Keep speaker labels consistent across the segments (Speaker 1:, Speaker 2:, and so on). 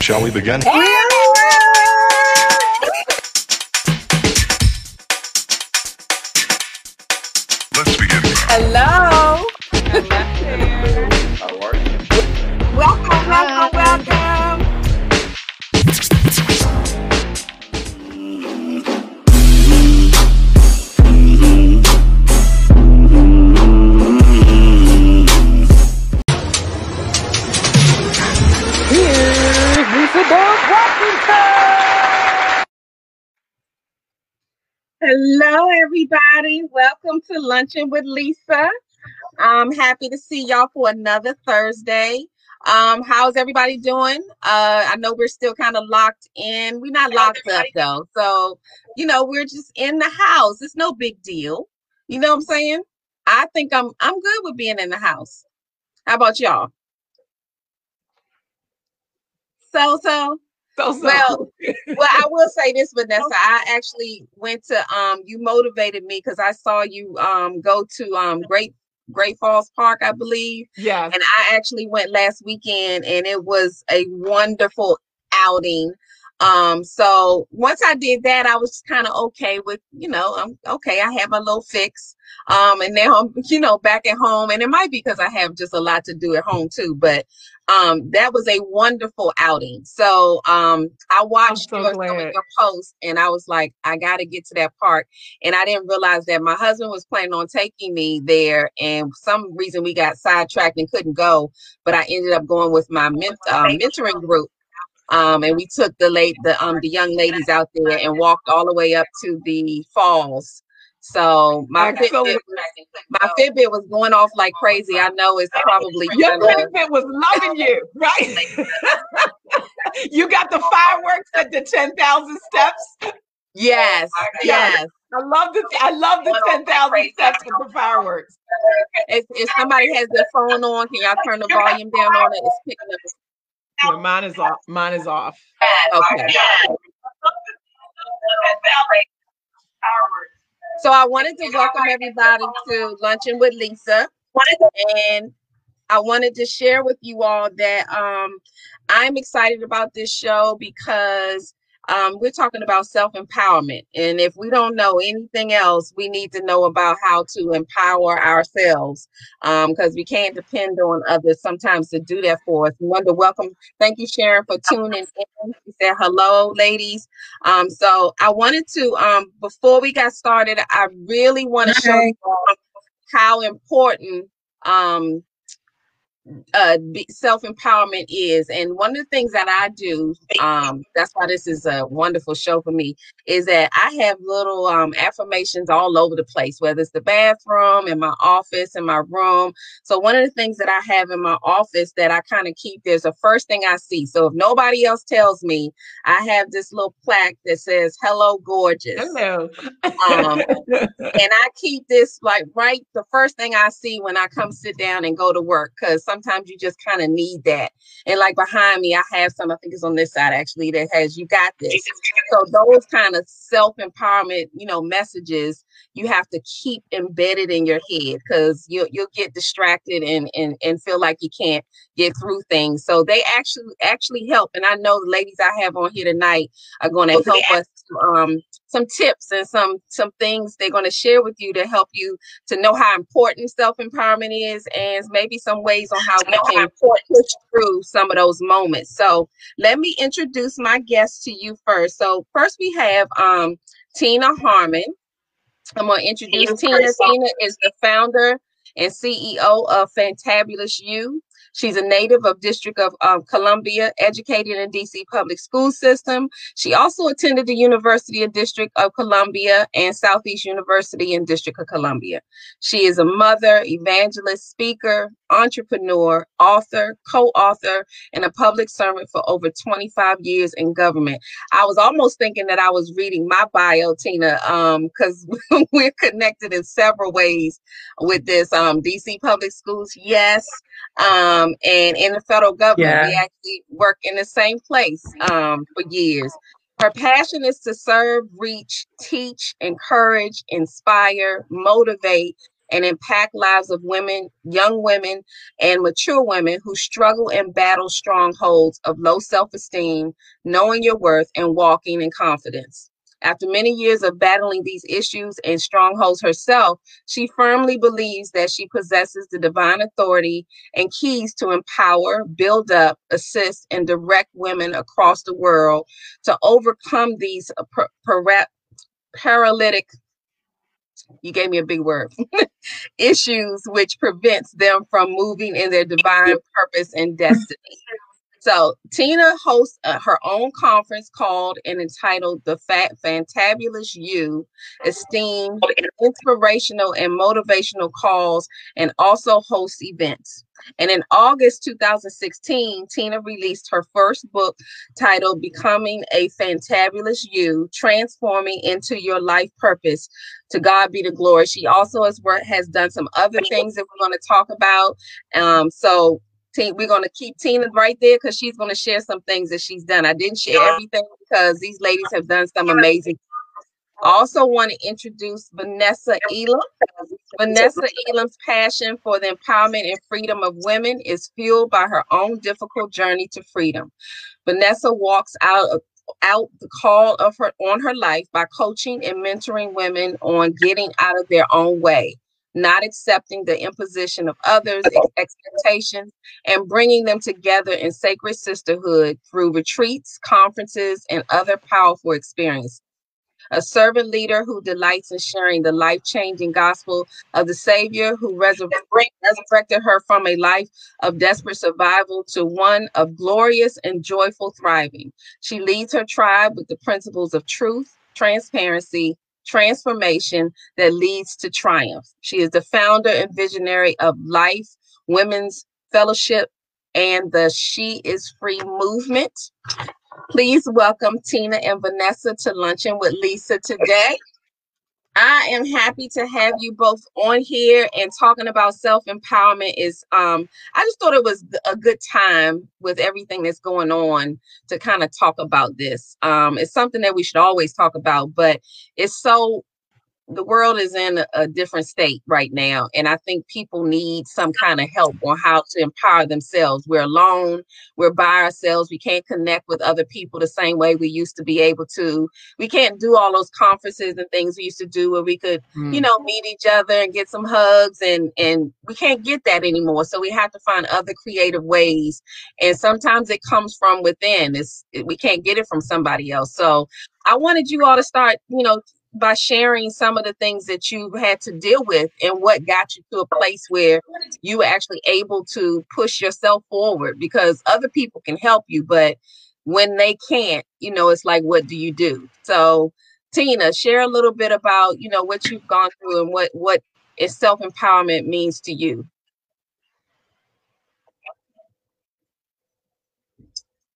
Speaker 1: Shall we begin? Let's begin.
Speaker 2: Hello.
Speaker 3: How are you?
Speaker 2: Welcome, welcome, welcome. Everybody. Welcome to Luncheon with Lisa. I'm happy to see y'all for another Thursday. Um, how's everybody doing? Uh, I know we're still kind of locked in. We're not locked up though, so you know we're just in the house. It's no big deal. You know what I'm saying? I think I'm I'm good with being in the house. How about y'all? So so.
Speaker 4: So, so.
Speaker 2: Well, well, I will say this, Vanessa. I actually went to um you motivated me because I saw you um go to um Great Great Falls Park, I believe.
Speaker 4: yes.
Speaker 2: And I actually went last weekend and it was a wonderful outing. Um, so once I did that, I was kind of okay with, you know, I'm okay, I have a little fix. Um, and now I'm, you know, back at home, and it might be because I have just a lot to do at home too, but um that was a wonderful outing. So um I watched
Speaker 4: so
Speaker 2: your, some of
Speaker 4: glad.
Speaker 2: your posts and I was like, I gotta get to that park. And I didn't realize that my husband was planning on taking me there, and for some reason we got sidetracked and couldn't go. But I ended up going with my ment- uh, mentoring group, um, and we took the late the um the young ladies out there and walked all the way up to the falls. So my
Speaker 4: Excellent.
Speaker 2: Fitbit, my Fitbit was going off like crazy. I know it's probably
Speaker 4: Your Fitbit was loving you, right? you got the fireworks at the 10,000 steps.
Speaker 2: yes, yes.
Speaker 4: I love the I love the 10,000 steps with the fireworks.
Speaker 2: If, if somebody has their phone on, can y'all turn the volume down on it? It's picking up.
Speaker 4: Yeah, mine is off. Mine is off.
Speaker 2: Okay. So I wanted to welcome everybody to Luncheon with Lisa. And I wanted to share with you all that um, I'm excited about this show because um, we're talking about self empowerment. And if we don't know anything else, we need to know about how to empower ourselves because we can't depend on others sometimes to do that for us. To welcome, thank you, Sharon, for tuning in. She said, hello, ladies. Um, so I wanted to, um, before we got started, I really want to show you how important um, uh, self empowerment is. And one of the things that I do, um, that's why this is a wonderful show for me, is that I have little um, affirmations all over the place, whether it's the bathroom, in my office, in my room. So, one of the things that I have in my office that I kind of keep, there's the first thing I see. So, if nobody else tells me, I have this little plaque that says, Hello, gorgeous.
Speaker 4: Hello.
Speaker 2: Um, and I keep this like right the first thing I see when I come sit down and go to work because sometimes you just kind of need that. And like behind me, I have some, I think it's on this side actually, that has you got this. So those kind of self-empowerment, you know, messages you have to keep embedded in your head because you'll you'll get distracted and, and and feel like you can't get through things. So they actually actually help. And I know the ladies I have on here tonight are going to help us um some tips and some some things they're going to share with you to help you to know how important self-empowerment is and maybe some ways on how we can push through some of those moments. So let me introduce my guests to you first. So first we have um tina harmon. I'm going to introduce tina tina. is the founder and ceo of fantabulous you She's a native of District of um, Columbia, educated in DC public school system. She also attended the University of District of Columbia and Southeast University in District of Columbia. She is a mother, evangelist, speaker, entrepreneur, author, co-author, and a public servant for over 25 years in government. I was almost thinking that I was reading my bio, Tina, because um, we're connected in several ways with this. Um, DC public schools, yes. Um, and in the federal government,
Speaker 4: Yeah.
Speaker 2: we actually work in the same place um, for years. Her passion is to serve, reach, teach, encourage, inspire, motivate, and impact lives of women, young women, and mature women who struggle and battle strongholds of low self esteem, knowing your worth, and walking in confidence. After many years of battling these issues and strongholds herself, she firmly believes that she possesses the divine authority and keys to empower, build up, assist, and direct women across the world to overcome these paralytic you gave me a big word. Issues which prevents them from moving in their divine purpose and destiny so tina hosts uh, her own conference called and entitled the fat fantabulous you esteemed inspirational and motivational calls and also hosts events and in August 2016, Tina released her first book titled Becoming a Fantabulous You Transforming into Your Life Purpose. To God be the glory. She also has worked, has done some other things that we're going to talk about. Um, so we're going to keep Tina right there because she's going to share some things that she's done. I didn't share everything because these ladies have done some amazing also want to introduce Vanessa Elam. Vanessa Elam's passion for the empowerment and freedom of women is fueled by her own difficult journey to freedom. Vanessa walks out of out the call of her on her life by coaching and mentoring women on getting out of their own way not accepting the imposition of others expectations and bringing them together in sacred sisterhood through retreats conferences and other powerful experiences a servant leader who delights in sharing the life changing gospel of the Savior who resurrected her from a life of desperate survival to one of glorious and joyful thriving. She leads her tribe with the principles of truth, transparency, transformation that leads to triumph. She is the founder and visionary of Life Women's Fellowship and the She is Free movement. Please welcome Tina and Vanessa to Luncheon with Lisa today. I am happy to have you both on here and talking about self-empowerment is um I just thought it was a good time with everything that's going on to kind of talk about this. Um it's something that we should always talk about, but it's so the world is in a, different state right now and i think people need some kind of help on how to empower themselves. We're alone we're by ourselves we can't connect with other people the same way we used to be able to. We can't do all those conferences and things we used to do where we could mm. you know meet each other and get some hugs and and we can't get that anymore. So we have to find other creative ways and sometimes it comes from within. It's we can't get it from somebody else. So I wanted you all to start, you know, by sharing some of the things that you've had to deal with and what got you to a place where you were actually able to push yourself forward because other people can help you, but when they can't, you know, it's like, what do you do? So, Tina, share a little bit about, you know, what you've gone through and what what is self empowerment means to you.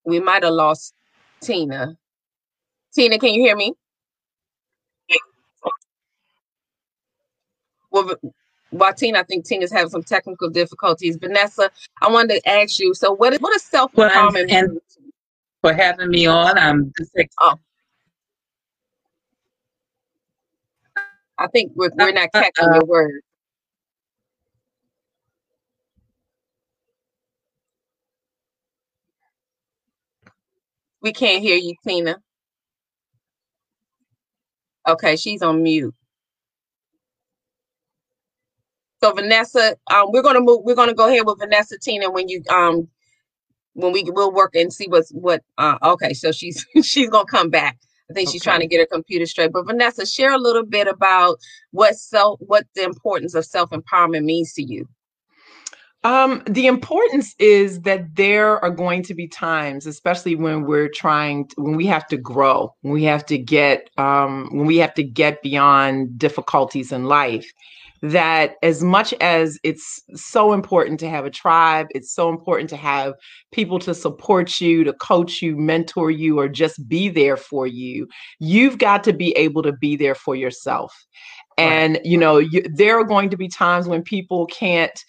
Speaker 2: We might have lost Tina. Tina, can you hear me? Well, Tina, I think Tina's having some technical difficulties. Vanessa, I wanted to ask you. So, what is what is self empowerment?
Speaker 3: Well, for having me on, I'm just
Speaker 2: oh. I think we're, we're not catching uh, your word. We can't hear you, Tina. Okay, she's on mute. So Vanessa, um, we're gonna move. We're gonna go ahead with Vanessa Tina when you um when we will work and see what's what. Uh, okay, so she's she's gonna come back. I think she's okay. trying to get her computer straight. But Vanessa, share a little bit about what self what the importance of self empowerment means to you.
Speaker 4: Um, the importance is that there are going to be times, especially when we're trying, to, when we have to grow, when we have to get, um, when we have to get beyond difficulties in life that as much as it's so important to have a tribe, it's so important to have people to support you, to coach you, mentor you, or just be there for you, you've got to be able to be there for yourself. And, you know, you, there are going to be times when people can't,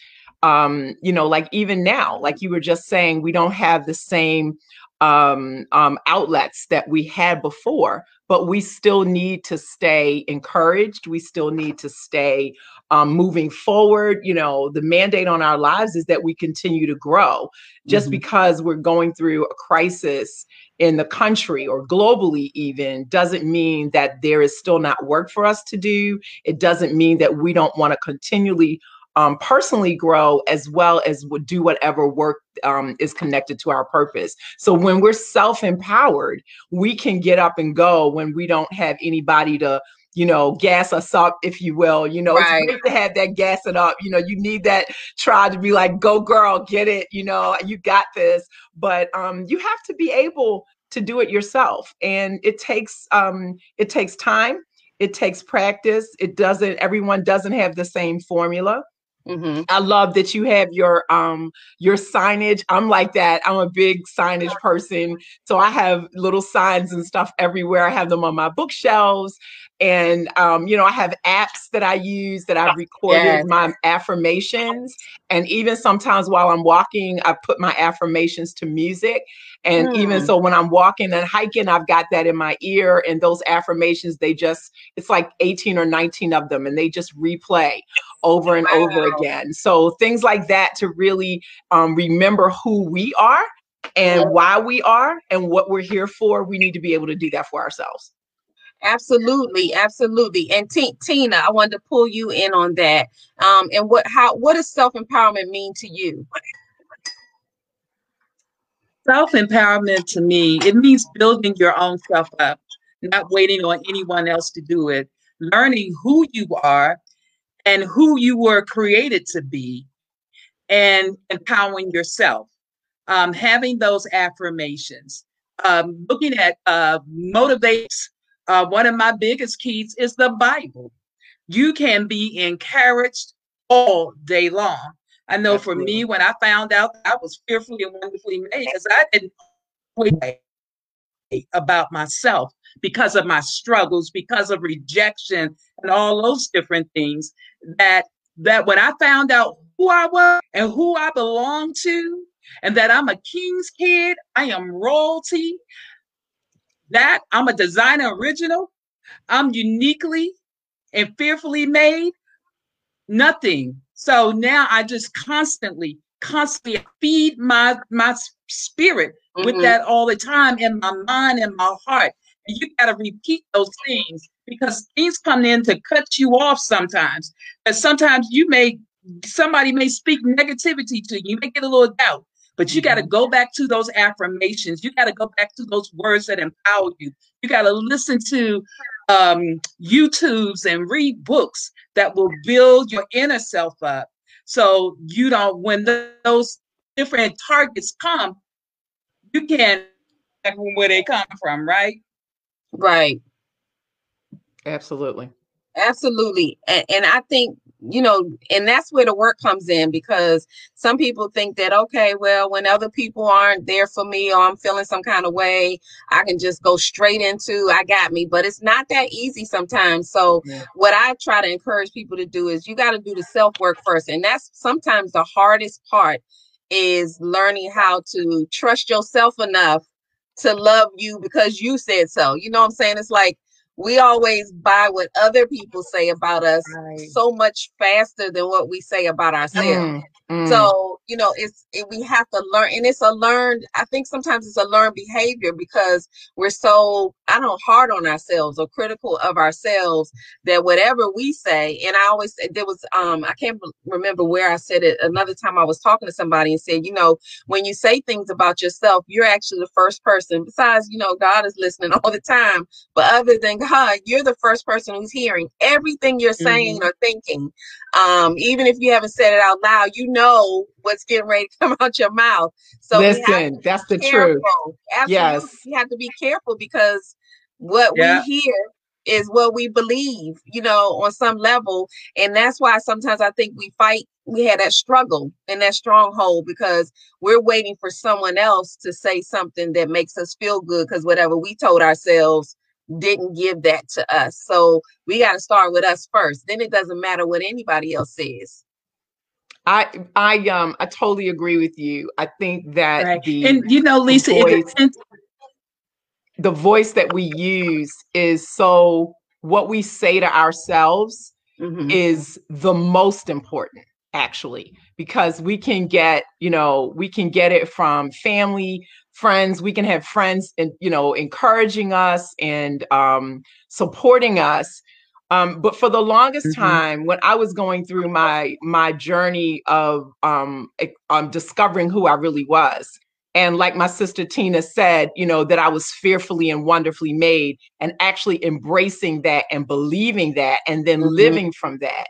Speaker 4: um, you know, like even now, like you were just saying, we don't have the same um, um, outlets that we had before, but we still need to stay encouraged. We still need to stay um, moving forward. You know, the mandate on our lives is that we continue to grow. Just mm-hmm. because we're going through a crisis in the country or globally, even doesn't mean that there is still not work for us to do. It doesn't mean that we don't want to continually um, personally grow as well as do whatever work um, is connected to our purpose. So when we're self empowered, we can get up and go when we don't have anybody to you know, gas us up, if you will. You know, right. it's great to have that gas it up. You know, you need that try to be like, go girl, get it, you know, you got this. But um, you have to be able to do it yourself. And it takes um it takes time, it takes practice. It doesn't everyone doesn't have the same formula. Mm-hmm. I love that you have your um your signage. I'm like that. I'm a big signage person. So I have little signs and stuff everywhere. I have them on my bookshelves. And um, you know, I have apps that I use that I've recorded yes. my affirmations. And even sometimes while I'm walking, I put my affirmations to music. And mm. even so when I'm walking and hiking, I've got that in my ear. And those affirmations, they just, it's like 18 or 19 of them, and they just replay over and wow. over again. So things like that to really um, remember who we are and why we are and what we're here for. We need to be able to do that for ourselves.
Speaker 2: Absolutely, absolutely. And T- Tina, I wanted to pull you in on that. Um, and what how what does self empowerment mean to you?
Speaker 3: Self empowerment to me, it means building your own self up, not waiting on anyone else to do it. Learning who you are and who you were created to be and empowering yourself. Um, having those affirmations, um, looking at uh, motivates. Uh, one of my biggest keys is the Bible. You can be encouraged all day long. I know for me, when I found out I was fearfully and wonderfully made, because I didn't about myself because of my struggles, because of rejection and all those different things that that when I found out who I was and who I belong to, and that I'm a king's kid, I am royalty, that I'm a designer original, I'm uniquely and fearfully made, nothing. So now I just constantly, constantly feed my my spirit mm-hmm. with that all the time in my mind and my heart. And you got to repeat those things because things come in to cut you off sometimes. But sometimes you may, somebody may speak negativity to you. You may get a little doubt, but you got to mm-hmm. go back to those affirmations. You got to go back to those words that empower you. You got to listen to um, YouTubes and read books that will build your inner self up. So you don't, when the, those different targets come, you can from where they come from, right?
Speaker 2: Right.
Speaker 4: Absolutely.
Speaker 2: Absolutely. And, and I think, you know, and that's where the work comes in because some people think that, okay, well, when other people aren't there for me or I'm feeling some kind of way, I can just go straight into, I got me. But it's not that easy sometimes. So, yeah. what I try to encourage people to do is you got to do the self work first. And that's sometimes the hardest part is learning how to trust yourself enough to love you because you said so. You know what I'm saying? It's like we always buy what other people say about us right. so much faster than what we say about ourselves. Mm. Mm. So, you know, it's it, we have to learn, and it's a learned. I think sometimes it's a learned behavior because we're so I don't hard on ourselves or critical of ourselves that whatever we say, and I always said there was um I can't remember where I said it. Another time I was talking to somebody and said, you know, when you say things about yourself, you're actually the first person. Besides, you know, God is listening all the time, but other than God, you're the first person who's hearing everything you're saying mm-hmm. or thinking. Um, even if you haven't said it out loud, you know what's getting ready to come out your mouth. So
Speaker 4: listen, that's the careful. truth.
Speaker 2: Absolutely. Yes, you have to be careful because what yeah. we hear is what we believe, you know, on some level. And that's why sometimes I think we fight, we had that struggle and that stronghold because we're waiting for someone else to say something that makes us feel good because whatever we told ourselves didn't give that to us. So we got to start with us first. Then it doesn't matter what anybody else says.
Speaker 4: I I um I totally agree with you. I think that
Speaker 3: Right.
Speaker 4: the
Speaker 3: And you know, Lisa, it
Speaker 4: voice-
Speaker 3: depends.
Speaker 4: The voice that we use is so what we say to ourselves
Speaker 2: Mhm.
Speaker 4: is the most important actually because we can get you know we can get it from family friends we can have friends and you know encouraging us and um supporting us um but for the longest
Speaker 3: Mhm.
Speaker 4: time when i was going through my my journey of um, um discovering who i really was and like my sister tina said you know that i was fearfully and wonderfully made and actually embracing that and believing that and then
Speaker 2: Mhm.
Speaker 4: living from that.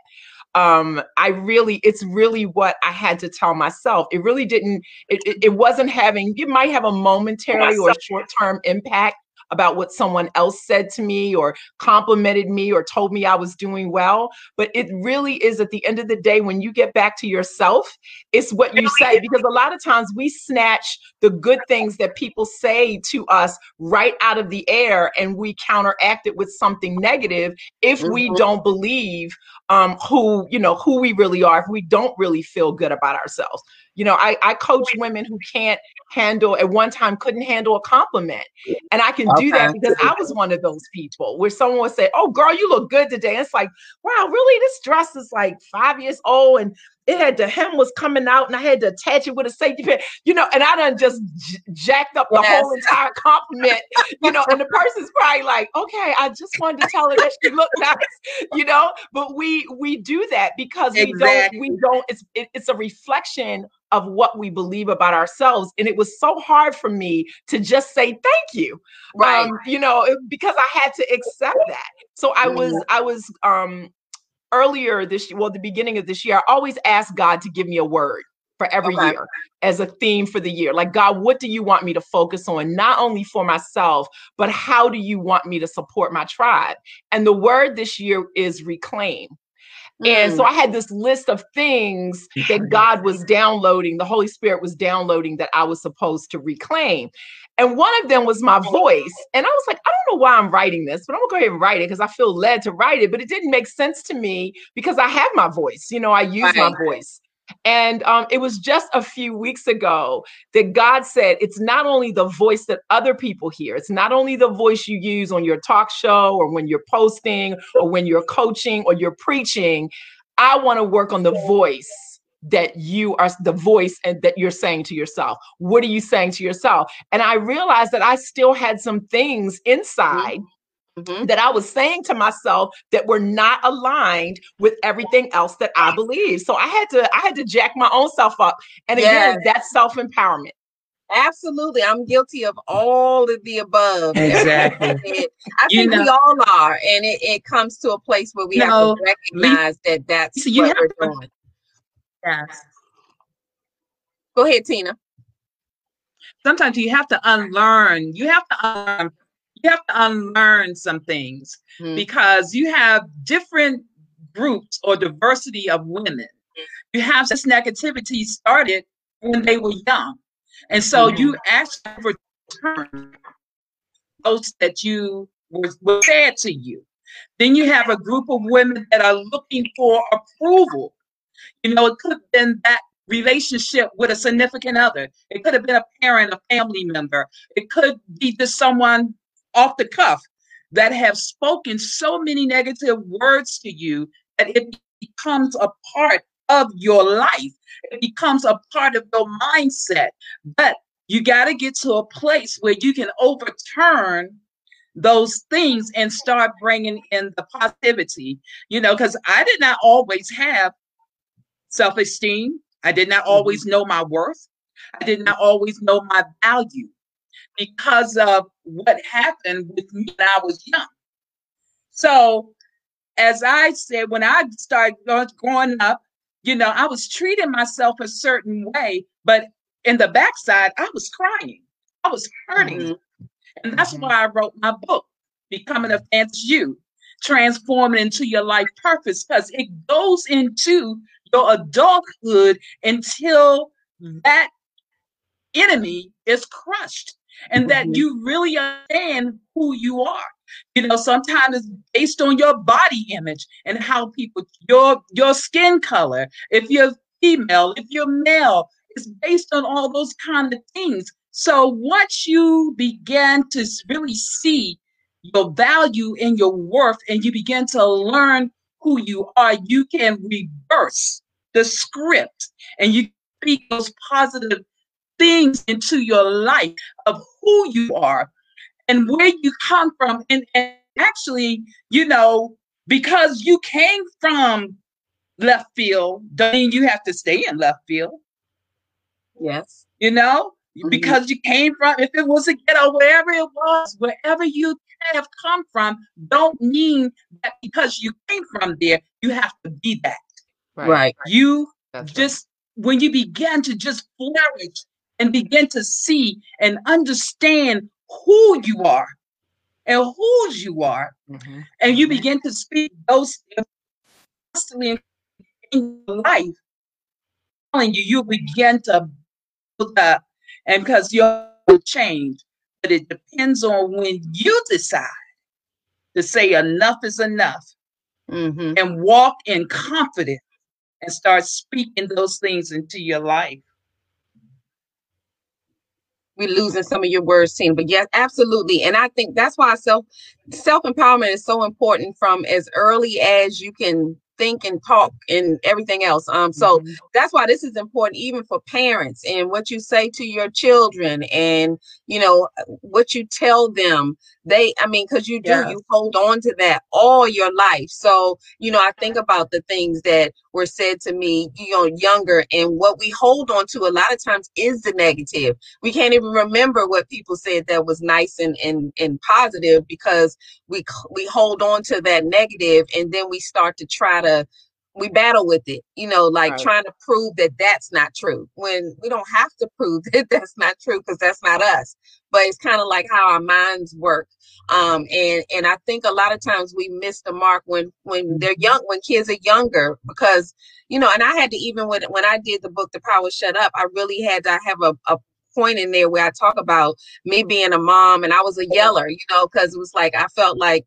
Speaker 4: Um i really it's really what i had to tell myself. It really didn't it, it, it wasn't having it might have a momentary or short-term impact about what someone else said to me or complimented me or told me i was doing well but it really is at the end of the day when you get back to yourself it's what you say because a lot of times we snatch the good things that people say to us right out of the air and we counteract it with something negative if we
Speaker 2: Mhm.
Speaker 4: don't believe um who you know who we really are if we don't really feel good about ourselves you know i i coach women who can't handle at one time couldn't handle a compliment. And i can do that because i was one of those people where someone would say oh girl you look good today. And it's like wow really? This dress is like five years old and it had the hem was coming out and I had to attach it with a safety pin, you know, and I done just j- jacked up the
Speaker 2: Yes.
Speaker 4: whole entire compliment, you know, and the person's probably like, okay, I just wanted to tell her that she looked nice, you know, but we we do that because we don't we don't it's it, it's a reflection of what we believe about ourselves and it was so hard for me to just say thank you
Speaker 2: Right.
Speaker 4: um, you know because i had to accept that so i was
Speaker 2: Mhm.
Speaker 4: i was um earlier this year well the beginning of this year i always ask god to give me a word for every
Speaker 2: Okay.
Speaker 4: year as a theme for the year like god what do you want me to focus on not only for myself but how do you want me to support my tribe and the word this year is reclaim and
Speaker 2: Mm.
Speaker 4: so I had this list of things that God was downloading, the Holy Spirit was downloading that I was supposed to reclaim. And one of them was my voice. And I was like, I don't know why I'm writing this, but I'm gonna go ahead and write it because I feel led to write it. But it didn't make sense to me because I have my voice. You know, I use my voice. And um, it was just a few weeks ago that God said it's not only the voice that other people hear, it's not only the voice you use on your talk show or when you're posting or when you're coaching or you're preaching. I want to work on the voice that you are the voice and that you're saying to yourself. What are you saying to yourself? And I realized that I still had some things inside
Speaker 2: Mhm.
Speaker 4: that I was saying to myself that were not aligned with everything else that I believe. So I had to I had to jack my own self up. And again, that's self-empowerment.
Speaker 2: Absolutely. I'm guilty of all of the above.
Speaker 3: Exactly.
Speaker 2: It- I
Speaker 3: You
Speaker 2: think we all are. And it, it comes to a place where we
Speaker 3: No,
Speaker 2: have to recognize that that's
Speaker 3: Lisa, you
Speaker 2: what
Speaker 3: have
Speaker 2: we're
Speaker 3: to-
Speaker 2: doing.
Speaker 3: Yes.
Speaker 2: Go ahead, Tina.
Speaker 3: Sometimes you have to unlearn. You have to unlearn. You have to unlearn some things
Speaker 2: Mhm.
Speaker 3: because you have different groups or diversity of women. You have this negativity started when they were young. And so you actually return those that you were, were said to you. Then you have a group of women that are looking for approval. You know, it could have been that relationship with a significant other. It could have been a parent, a family member. It could be just someone off the cuff that have spoken so many negative words to you that it becomes a part of your life. It becomes a part of your mindset. But you got to get to a place where you can overturn those things and start bringing in the positivity. You know, because I did not always have self esteem. I did not always know my worth. I did not always know my value because of what happened with me when I was young. So, as I said, when I started growing up, you know, I was treating myself a certain way, but in the backside, I was crying. I was hurting.
Speaker 2: Mhm.
Speaker 3: And that's
Speaker 4: Mhm.
Speaker 3: why I wrote my book, Becoming a Fancy You, Transforming into Your Life Purpose, because it goes into your adulthood until that enemy is crushed and that
Speaker 2: Mhm.
Speaker 3: you really understand who you are. You know, sometimes it's based on your body image and how people your your skin color. If you're female, if you're male, it's based on all those kind of things. So once you begin to really see your value and your worth, and you begin to learn who you are, you can reverse the script and you speak those positive things into your life of who you are and where you come from. And, and actually, you know, because you came from left field, don't mean you have to stay in left field.
Speaker 2: Yes.
Speaker 3: You know,
Speaker 2: Mhm.
Speaker 3: because you came from, if it was a ghetto, wherever it was, wherever you have come from, don't mean that because you came from there, you have to be that.
Speaker 2: Right.
Speaker 3: You
Speaker 4: That's right.
Speaker 3: just, when you begin to just flourish and begin to see and understand who you are and whose you are,
Speaker 4: Mhm.
Speaker 3: and you
Speaker 4: Mhm.
Speaker 3: begin to speak those constantly in- your life, telling you, you begin to build up, and because your will change, but it depends on when you decide to say enough is enough
Speaker 2: hmm
Speaker 3: and walk in confidence and start speaking those things into your life.
Speaker 2: we're losing some of your words, Tina. But yes, absolutely. And I think that's why self self empowerment is so important from as early as you can think and talk and everything else. Um, so
Speaker 4: Mhm.
Speaker 2: that's why this is important even for parents and what you say to your children and you know what you tell them they i mean because you do
Speaker 3: Yes.
Speaker 2: you hold on to that all your life so you know i think about the things that were said to me you know younger and what we hold on to a lot of times is the negative we can't even remember what people said that was nice and and, and positive because we we hold on to that negative and then we start to try to we battle with it you know like
Speaker 4: Right.
Speaker 2: trying to prove that that's not true when we don't have to prove that that's not true because that's not us but it's kind of like how our minds work um and and i think a lot of times we miss the mark when when they're young when kids are younger because you know and i had to even when when i did the book the power shut up i really had to have a, a point in there where i talk about me being a mom and i was a yeller you know because it was like i felt like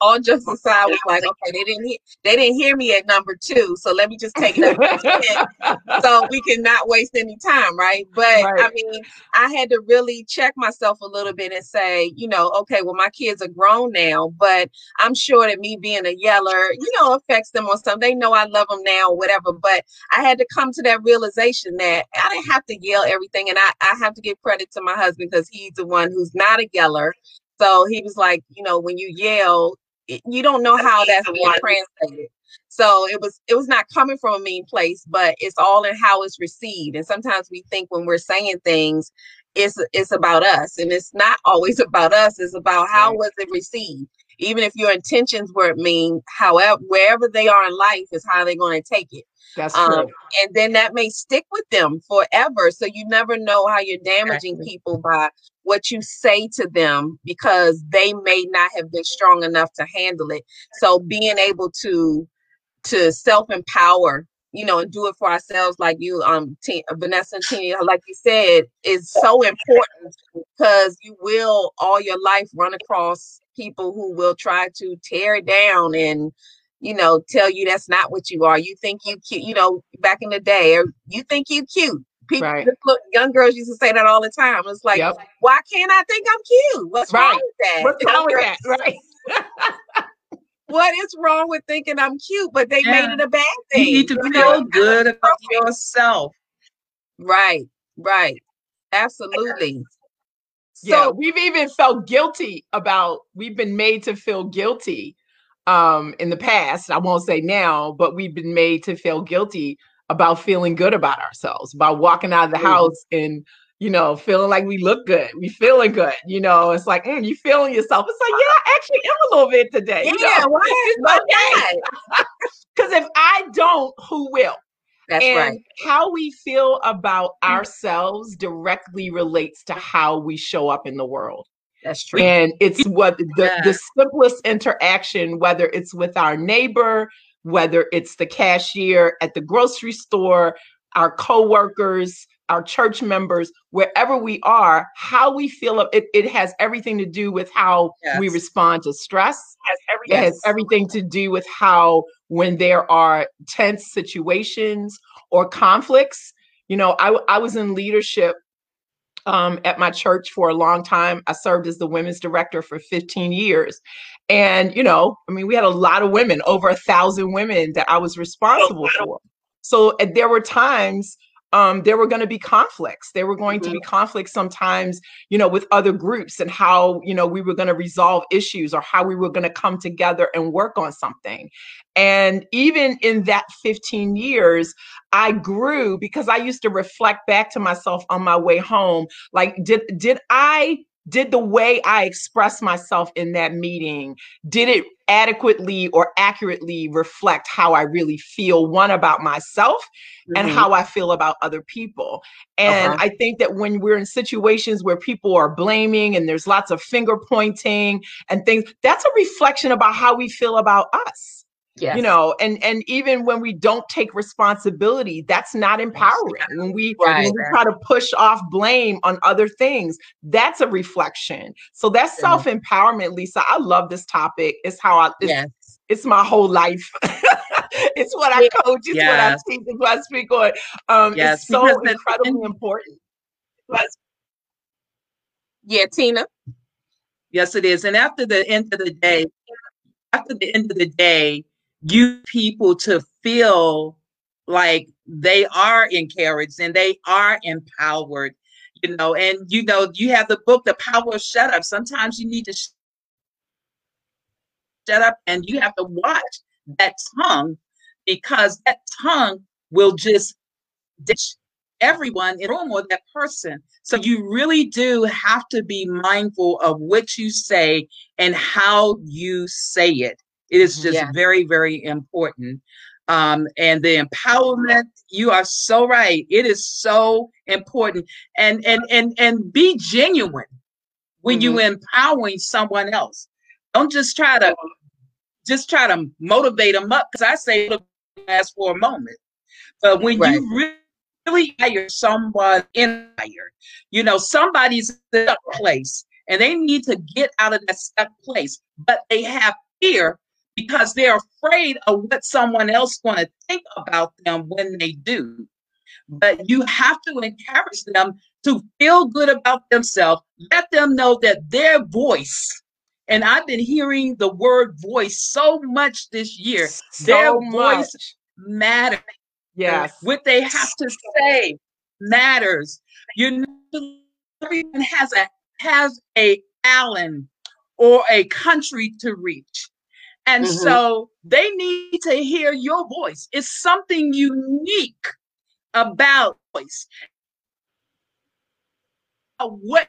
Speaker 2: all jokes aside was like okay they didn't hear they didn't hear me at number two so let me just take it up so we cannot waste any time, right? But I mean, I had to really check myself a little bit and say, you know, okay, well, my kids are grown now, but I'm sure that me being a yeller, you know, affects them on some. They know I love them now, whatever. But I had to come to that realization that I didn't have to yell everything, and I I have to give credit to my husband because he's the one who's not a yeller. So he was like, you know, when you yell, it- you don't know how that's being translated. So it was it was not coming from a mean place, but it's all in how it's received. And sometimes we think when we're saying things, it's it's about us, and it's not always about us. It's about how was it received. Even if your intentions weren't mean, however, wherever they are in life is how they're going to take it.
Speaker 4: That's
Speaker 2: Um,
Speaker 4: true.
Speaker 2: and then that may stick with them forever. So you never know how you're damaging people by what you say to them because they may not have been strong enough to handle it. So being able to to self empower, you know, and do it for ourselves, like you, um, T- Vanessa and Tina, like you said, is so important because you will all your life run across people who will try to tear down and you know tell you that's not what you are. You think you cute, you know, back in the day, or you think you cute. People,
Speaker 4: Right.
Speaker 2: look, young girls used to say that all the time. It's like,
Speaker 4: Yep.
Speaker 2: why can't I think I'm cute? What's wrong with that?
Speaker 4: What's wrong with that? Right.
Speaker 2: what is wrong with thinking I'm cute? But they
Speaker 3: Yeah.
Speaker 2: made it a bad thing.
Speaker 3: You need to
Speaker 2: you
Speaker 3: feel
Speaker 2: know?
Speaker 3: good about yourself.
Speaker 2: Right, right. Absolutely.
Speaker 4: yeah,
Speaker 2: So
Speaker 4: we've even felt guilty about we've been made to feel guilty um in the past. I won't say now, but we've been made to feel guilty about feeling good about ourselves, about walking out of the
Speaker 2: Mhm.
Speaker 4: house and you know, feeling like we look good, we feeling good. You know, it's like, mm, you feeling yourself. It's like, yeah, I actually am a little bit today. you
Speaker 2: yeah,
Speaker 4: know?
Speaker 2: why,
Speaker 4: okay. Because if I don't, who will?
Speaker 2: That's
Speaker 4: and
Speaker 2: right.
Speaker 4: how we feel about ourselves directly relates to how we show up in the world.
Speaker 2: That's true.
Speaker 4: And it's what the,
Speaker 3: Yeah.
Speaker 4: the simplest interaction, whether it's with our neighbor, whether it's the cashier at the grocery store, our coworkers, our church members, wherever we are, how we feel it, it has everything to do with how we respond to stress.
Speaker 3: Has
Speaker 4: It has everything to do with how when there are tense situations or conflicts. You know, I, I was in leadership um, at my church for a long time. I served as the women's director for 15 years. And, you know, I mean, we had a lot of women, over a thousand women that I was responsible for. So there were times um, there were going to be conflicts. There were going mm-hmm. to be conflicts sometimes, you know, with other groups and how, you know, we were going to resolve issues or how we were going to come together and work on something. And even in that 15 years, I grew because I used to reflect back to myself on my way home. Like, did did I did the way I expressed myself in that meeting, did it adequately or accurately reflect how I really feel, one about myself mm-hmm. and how I feel about other people. And uh-huh. I think that when we're in situations where people are blaming and there's lots of finger pointing and things, that's a reflection about how we feel about us. Yes. you know and and even when we don't take responsibility that's not empowering. when we right. when we try to push off blame on other things that's a reflection. So that's yeah. self-empowerment lisa. I love this topic. It's how i it's, yes. it's my whole life. It's what i coach. It's yes. what i teach. It's what i speak on. Um yes, it's so incredibly important.
Speaker 2: Yeah tina?
Speaker 3: Yes it is. And after the end of the day after the end of the day you people to feel like they are encouraged and they are empowered you know and you know you have the book the power of shut up. Sometimes you need to shut up and you have to watch that tongue because that tongue will just ditch everyone in room or that person. So you really do have to be mindful of what you say and how you say it it is just yeah. very, very important. Um, and the empowerment, you are so right. It is so important. And and and and be genuine when mm-hmm. you empowering someone else. Don't just try to just try to motivate them up because I say last for a moment. But when right. you really really hire someone in hire. You know, somebody's in a place and they need to get out of that stuck place, but they have fear because they're afraid of what someone else going to think about them when they do. But you have to encourage them to feel good about themselves. Let them know that their voice, and I've been hearing the word voice so much this year, so their much. voice matters.
Speaker 4: Yes.
Speaker 3: What they have to say matters. You know, everyone has a has a Allen or a country to reach. And mm-hmm. so they need to hear your voice. It's something unique about voice. What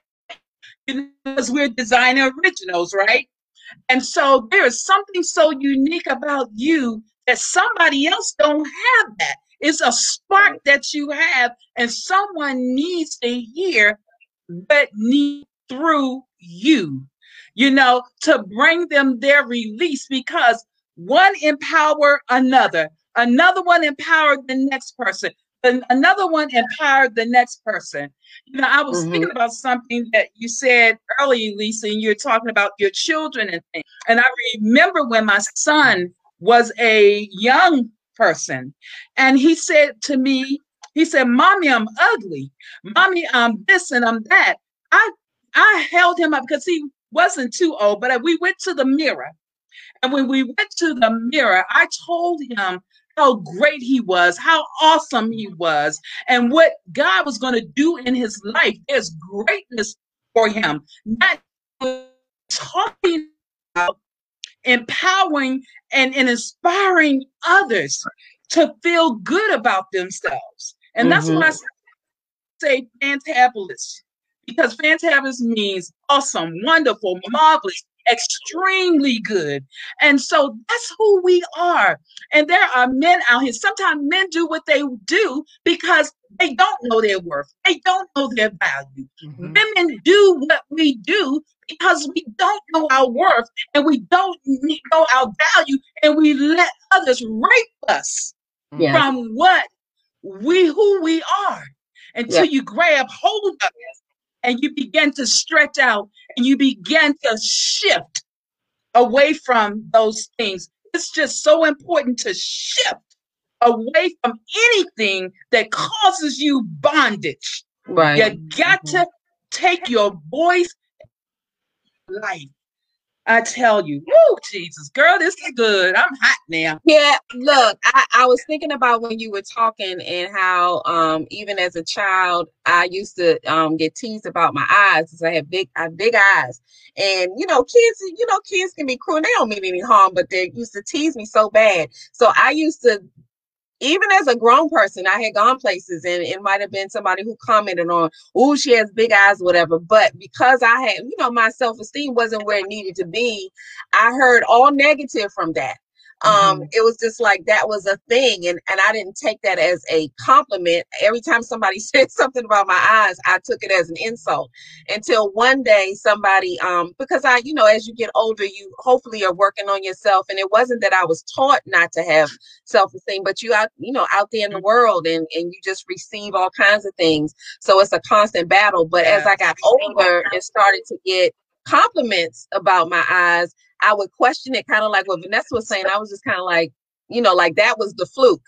Speaker 3: because we're designer originals, right? And so there is something so unique about you that somebody else don't have that. It's a spark that you have, and someone needs to hear that need through you you know, to bring them their release because one empower another, another one empowered the next person, and another one empowered the next person. You know, I was mm-hmm. thinking about something that you said earlier, Lisa, and you're talking about your children and things. And I remember when my son was a young person, and he said to me, he said, Mommy, I'm ugly. Mommy, I'm this and I'm that. I I held him up because he wasn't too old, but we went to the mirror. And when we went to the mirror, I told him how great he was, how awesome he was, and what God was going to do in his life. There's greatness for him. Not talking about empowering and, and inspiring others to feel good about themselves. And mm-hmm. that's why I say fantabulous because fantabulous means awesome, wonderful, marvelous, extremely good. And so that's who we are. And there are men out here. Sometimes men do what they do because they don't know their worth. They don't know their value. Mm-hmm. Women do what we do because we don't know our worth and we don't know our value and we let others rape us yeah. from what we who we are until yeah. you grab hold of it and you begin to stretch out and you begin to shift away from those things. it's just so important to shift away from anything that causes you bondage.
Speaker 2: Right.
Speaker 3: You got
Speaker 4: Mhm.
Speaker 3: to take your voice life. I tell you, woo, Jesus, girl, this is good. I'm hot now.
Speaker 2: Yeah, look, I, I was thinking about when you were talking and how um even as a child I used to um get teased about my eyes because I have big I have big eyes. And you know, kids, you know, kids can be cruel. They don't mean any harm, but they used to tease me so bad. So I used to even as a grown person, I had gone places and it might have been somebody who commented on, oh, she has big eyes, whatever. But because I had, you know, my self esteem wasn't where it needed to be, I heard all negative from that. Um, it was just like that was a thing, and and I didn't take that as a compliment. Every time somebody said something about my eyes, I took it as an insult. Until one day, somebody, um, because I, you know, as you get older, you hopefully are working on yourself, and it wasn't that I was taught not to have self-esteem but you out you know out there in the world and and you just receive all kinds of things so it's a constant battle but as i got older and started to get compliments about my eyes i would question it kind of like what vanessa was saying i was just kind of like you know like that was the fluke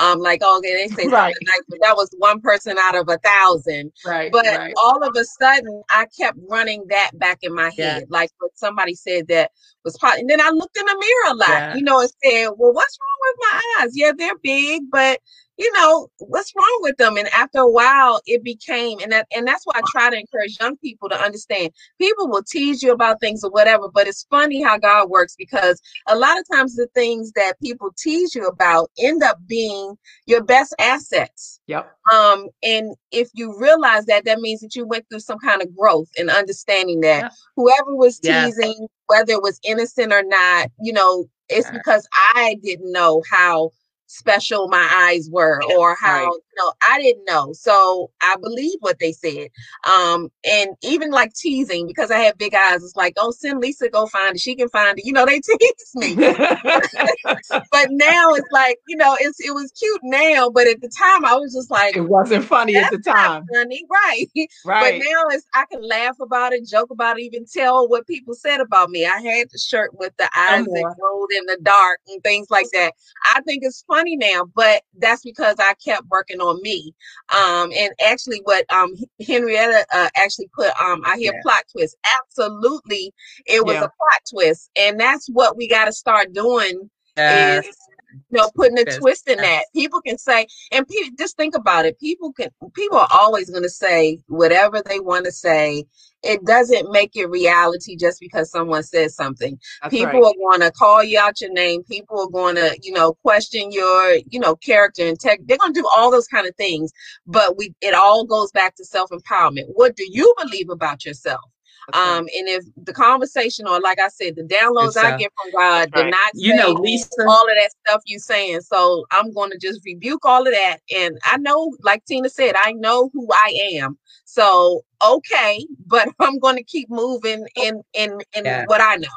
Speaker 2: um like oh okay, they say
Speaker 4: Right.
Speaker 2: nice but that was one person out of a thousand
Speaker 4: Right.
Speaker 2: but
Speaker 4: right.
Speaker 2: all of a sudden, I kept running that back in my
Speaker 3: Yeah.
Speaker 2: head, like what somebody said that was part. And then I looked in the mirror a lot,
Speaker 3: Yeah.
Speaker 2: you know, and said, "Well, what's wrong with my eyes? Yeah, they're big, but you know, what's wrong with them?" And after a while, it became, and that, and that's why I try to encourage young people to understand. People will tease you about things or whatever, but it's funny how God works because a lot of times the things that people tease you about end up being your best assets
Speaker 4: Yep.
Speaker 2: um and if you realize that that means that you went through some kind of growth and understanding that whoever was teasing whether it was innocent or not you know it's because i didn't know how special my eyes were or how
Speaker 3: Right.
Speaker 2: Know i didn't know so i believe what they said um and even like teasing because i have big eyes it's like oh send lisa go find it she can find it you know they tease me but now it's like you know it's it was cute now but at the time i was just like
Speaker 4: it wasn't funny at the time.
Speaker 2: funny, right?
Speaker 4: Right.
Speaker 2: But now it's I can laugh about it, joke about it, even tell what people said about me. I had the shirt with the eyes that glowed in the dark and things like that. I think it's funny now, but that's because I kept working on me. Um, and actually, what um Henrietta uh, actually put um I hear
Speaker 3: Yeah.
Speaker 2: plot twist. Absolutely, it was
Speaker 4: Yeah.
Speaker 2: a plot twist, and that's what we got to start doing
Speaker 3: Yes.
Speaker 2: is you know putting a twist in that. People can say and pe- just think about it people can people are always going to say whatever they want to say. It doesn't make it reality just because someone says something.
Speaker 4: That's
Speaker 2: people
Speaker 4: right.
Speaker 2: are going to call you out your name. People are going to you know question your you know character and tech they're going to do all those kind of things. But we it all goes back to self-empowerment. What do you believe about yourself
Speaker 4: That's right.
Speaker 2: um and if the conversation or like i said the downloads
Speaker 3: Good
Speaker 2: i get from god
Speaker 4: That's
Speaker 2: did
Speaker 4: right.
Speaker 2: not
Speaker 3: You know, Lisa.
Speaker 2: all of that stuff you saying so i'm going to just rebuke all of that and i know like tina said i know who i am so okay but i'm going to keep moving in in in
Speaker 3: Yeah.
Speaker 2: what i know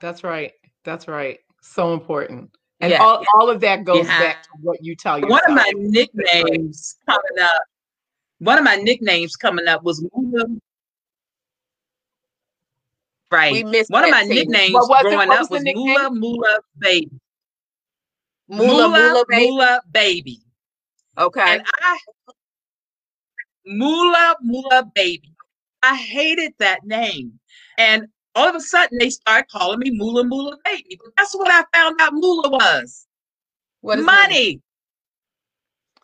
Speaker 4: That's right. That's right. So important. And
Speaker 2: Yeah.
Speaker 4: all, all of that goes
Speaker 3: Yeah.
Speaker 4: back to what you tell yourself.
Speaker 3: One of my nicknames coming up, one of my nicknames coming up was Mula.
Speaker 2: We
Speaker 3: Right.
Speaker 2: missed
Speaker 3: One of my nicknames
Speaker 4: What was it?
Speaker 3: growing up was
Speaker 4: nickname?
Speaker 3: Mula Mula Baby.
Speaker 2: mula mula baby
Speaker 3: Mula Baby.
Speaker 2: okay
Speaker 3: And I Mula Mula Baby. I hated that name. And all of a sudden they started calling me Mula Mula Baby. But that's what I found out Mula was.
Speaker 2: what is that?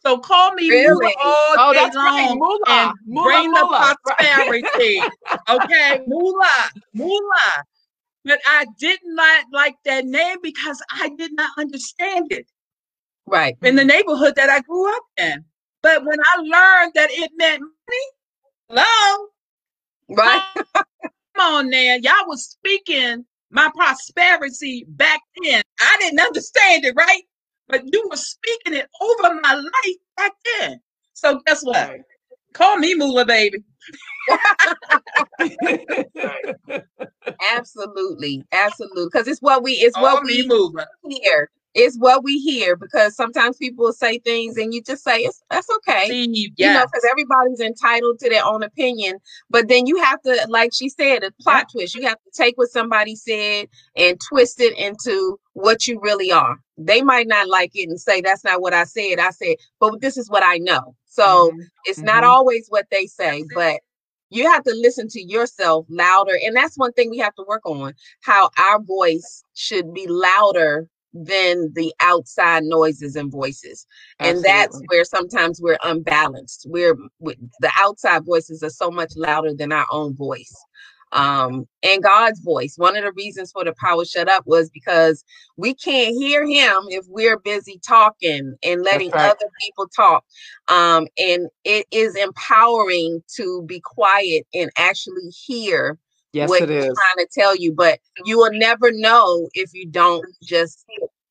Speaker 3: Money. So call me
Speaker 2: Really?
Speaker 3: Mula all
Speaker 4: Oh,
Speaker 3: day
Speaker 4: that's right.
Speaker 3: long
Speaker 4: Moolah.
Speaker 3: and
Speaker 4: Moolah,
Speaker 3: bring the prosperity. okay, Mula, Mula. But I did not like that name because I did not understand it
Speaker 2: right
Speaker 3: in the neighborhood that I grew up in. But when I learned that it meant money, hello,
Speaker 2: right
Speaker 3: come on now, y'all was speaking my prosperity back then. I didn't understand it, right? But you were speaking it over my life back then. So guess what?
Speaker 4: Right.
Speaker 3: Call me Moolah, baby.
Speaker 2: absolutely absolutely because it's what we it's
Speaker 3: Call
Speaker 2: what we
Speaker 3: Moolah.
Speaker 2: hear it's what we hear because sometimes people will say things and you just say it's that's okay.
Speaker 3: Steve,
Speaker 2: you know because everybody's entitled to their own opinion but then you have to like she said a plot twist. You have to take what somebody said and twist it into what you really are. They might not like it and say that's not what i said i said but this is what i know. So
Speaker 4: Mhm.
Speaker 2: it's not
Speaker 4: Mhm.
Speaker 2: always what they say but you have to listen to yourself louder and that's one thing we have to work on how our voice should be louder than the outside noises and voices. And that's where sometimes we're unbalanced. We're we- the outside voices are so much louder than our own voice um and god's voice. One of the reasons for the power shut up was because we can't hear him if we're busy talking and letting
Speaker 4: right.
Speaker 2: other people talk um and it is empowering to be quiet and actually hear
Speaker 4: yes,
Speaker 2: what
Speaker 4: it
Speaker 2: he's
Speaker 4: is.
Speaker 2: trying to tell you, but you will never know if you don't just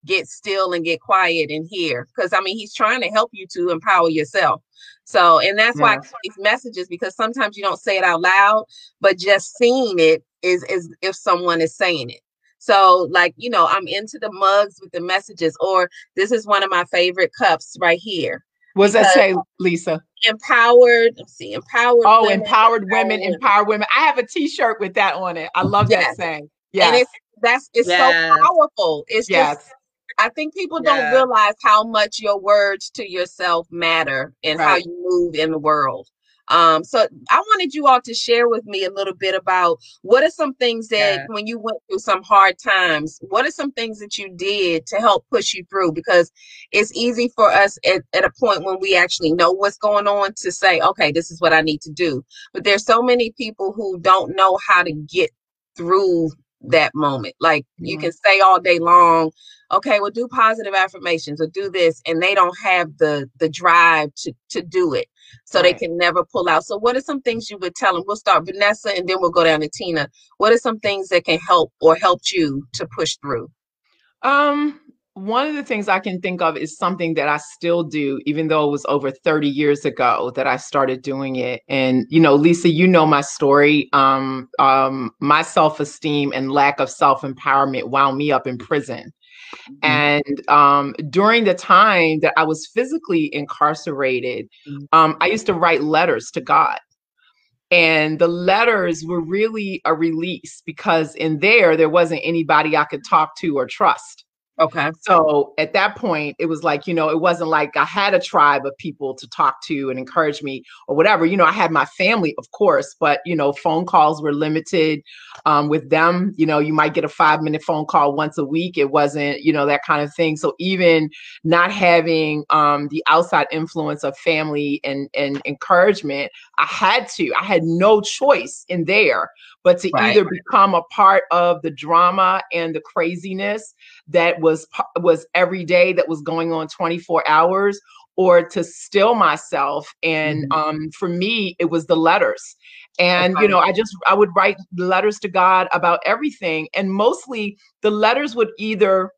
Speaker 2: get still and get quiet and hear. Because I mean, he's trying to help you to empower yourself. So, and that's why I
Speaker 4: Yes.
Speaker 2: these messages because sometimes you don't say it out loud, but just seeing it is is if someone is saying it. So, like, you know, I'm into the mugs with the messages, or this is one of my favorite cups right here.
Speaker 4: What's that say, Lisa?
Speaker 2: Empowered, let's see, empowered.
Speaker 4: Oh,
Speaker 2: women,
Speaker 4: empowered women,
Speaker 2: women.
Speaker 4: empowered women. I have a T-shirt with that on it. I love that
Speaker 2: Yes.
Speaker 4: saying.
Speaker 2: and it's that's it's
Speaker 3: Yes.
Speaker 2: so powerful. It's just I think people don't
Speaker 3: Yes.
Speaker 2: realize how much your words to yourself matter and how you move in the world. Um, so I wanted you all to share with me a little bit about what are some things that
Speaker 3: Yes.
Speaker 2: when you went through some hard times, what are some things that you did to help push you through? Because it's easy for us at, at a point when we actually know what's going on to say, okay, this is what I need to do. But there's so many people who don't know how to get through that moment. Like you can say all day long, okay, well do positive affirmations or do this, and they don't have the the drive to to do it. So
Speaker 4: Right.
Speaker 2: they can never pull out. So what are some things you would tell them? We'll start Vanessa and then we'll go down to Tina. What are some things that can help or helped you to push through?
Speaker 4: Um, one of the things I can think of is something that I still do, even though it was over 30 years ago that I started doing it. And, you know, Lisa, you know my story. Um, um, my self-esteem and lack of self-empowerment wound me up in prison. And um, during the time that I was physically incarcerated, um, I used to write letters to God. And the letters were really a release because in there, there wasn't anybody I could talk to or trust.
Speaker 2: Okay.
Speaker 4: So at that point, it was like, you know, it wasn't like I had a tribe of people to talk to and encourage me or whatever. You know, I had my family, of course, but, you know, phone calls were limited um, with them. You know, you might get a five minute phone call once a week. It wasn't, you know, that kind of thing. So even not having um, the outside influence of family and, and encouragement, I had to, I had no choice in there but to
Speaker 2: Right.
Speaker 4: either become a part of the drama and the craziness that was was every day that was going on 24 hours or to still myself. And um for me it was the letters. And you know i just i would write letters to god about everything. And mostly the letters would either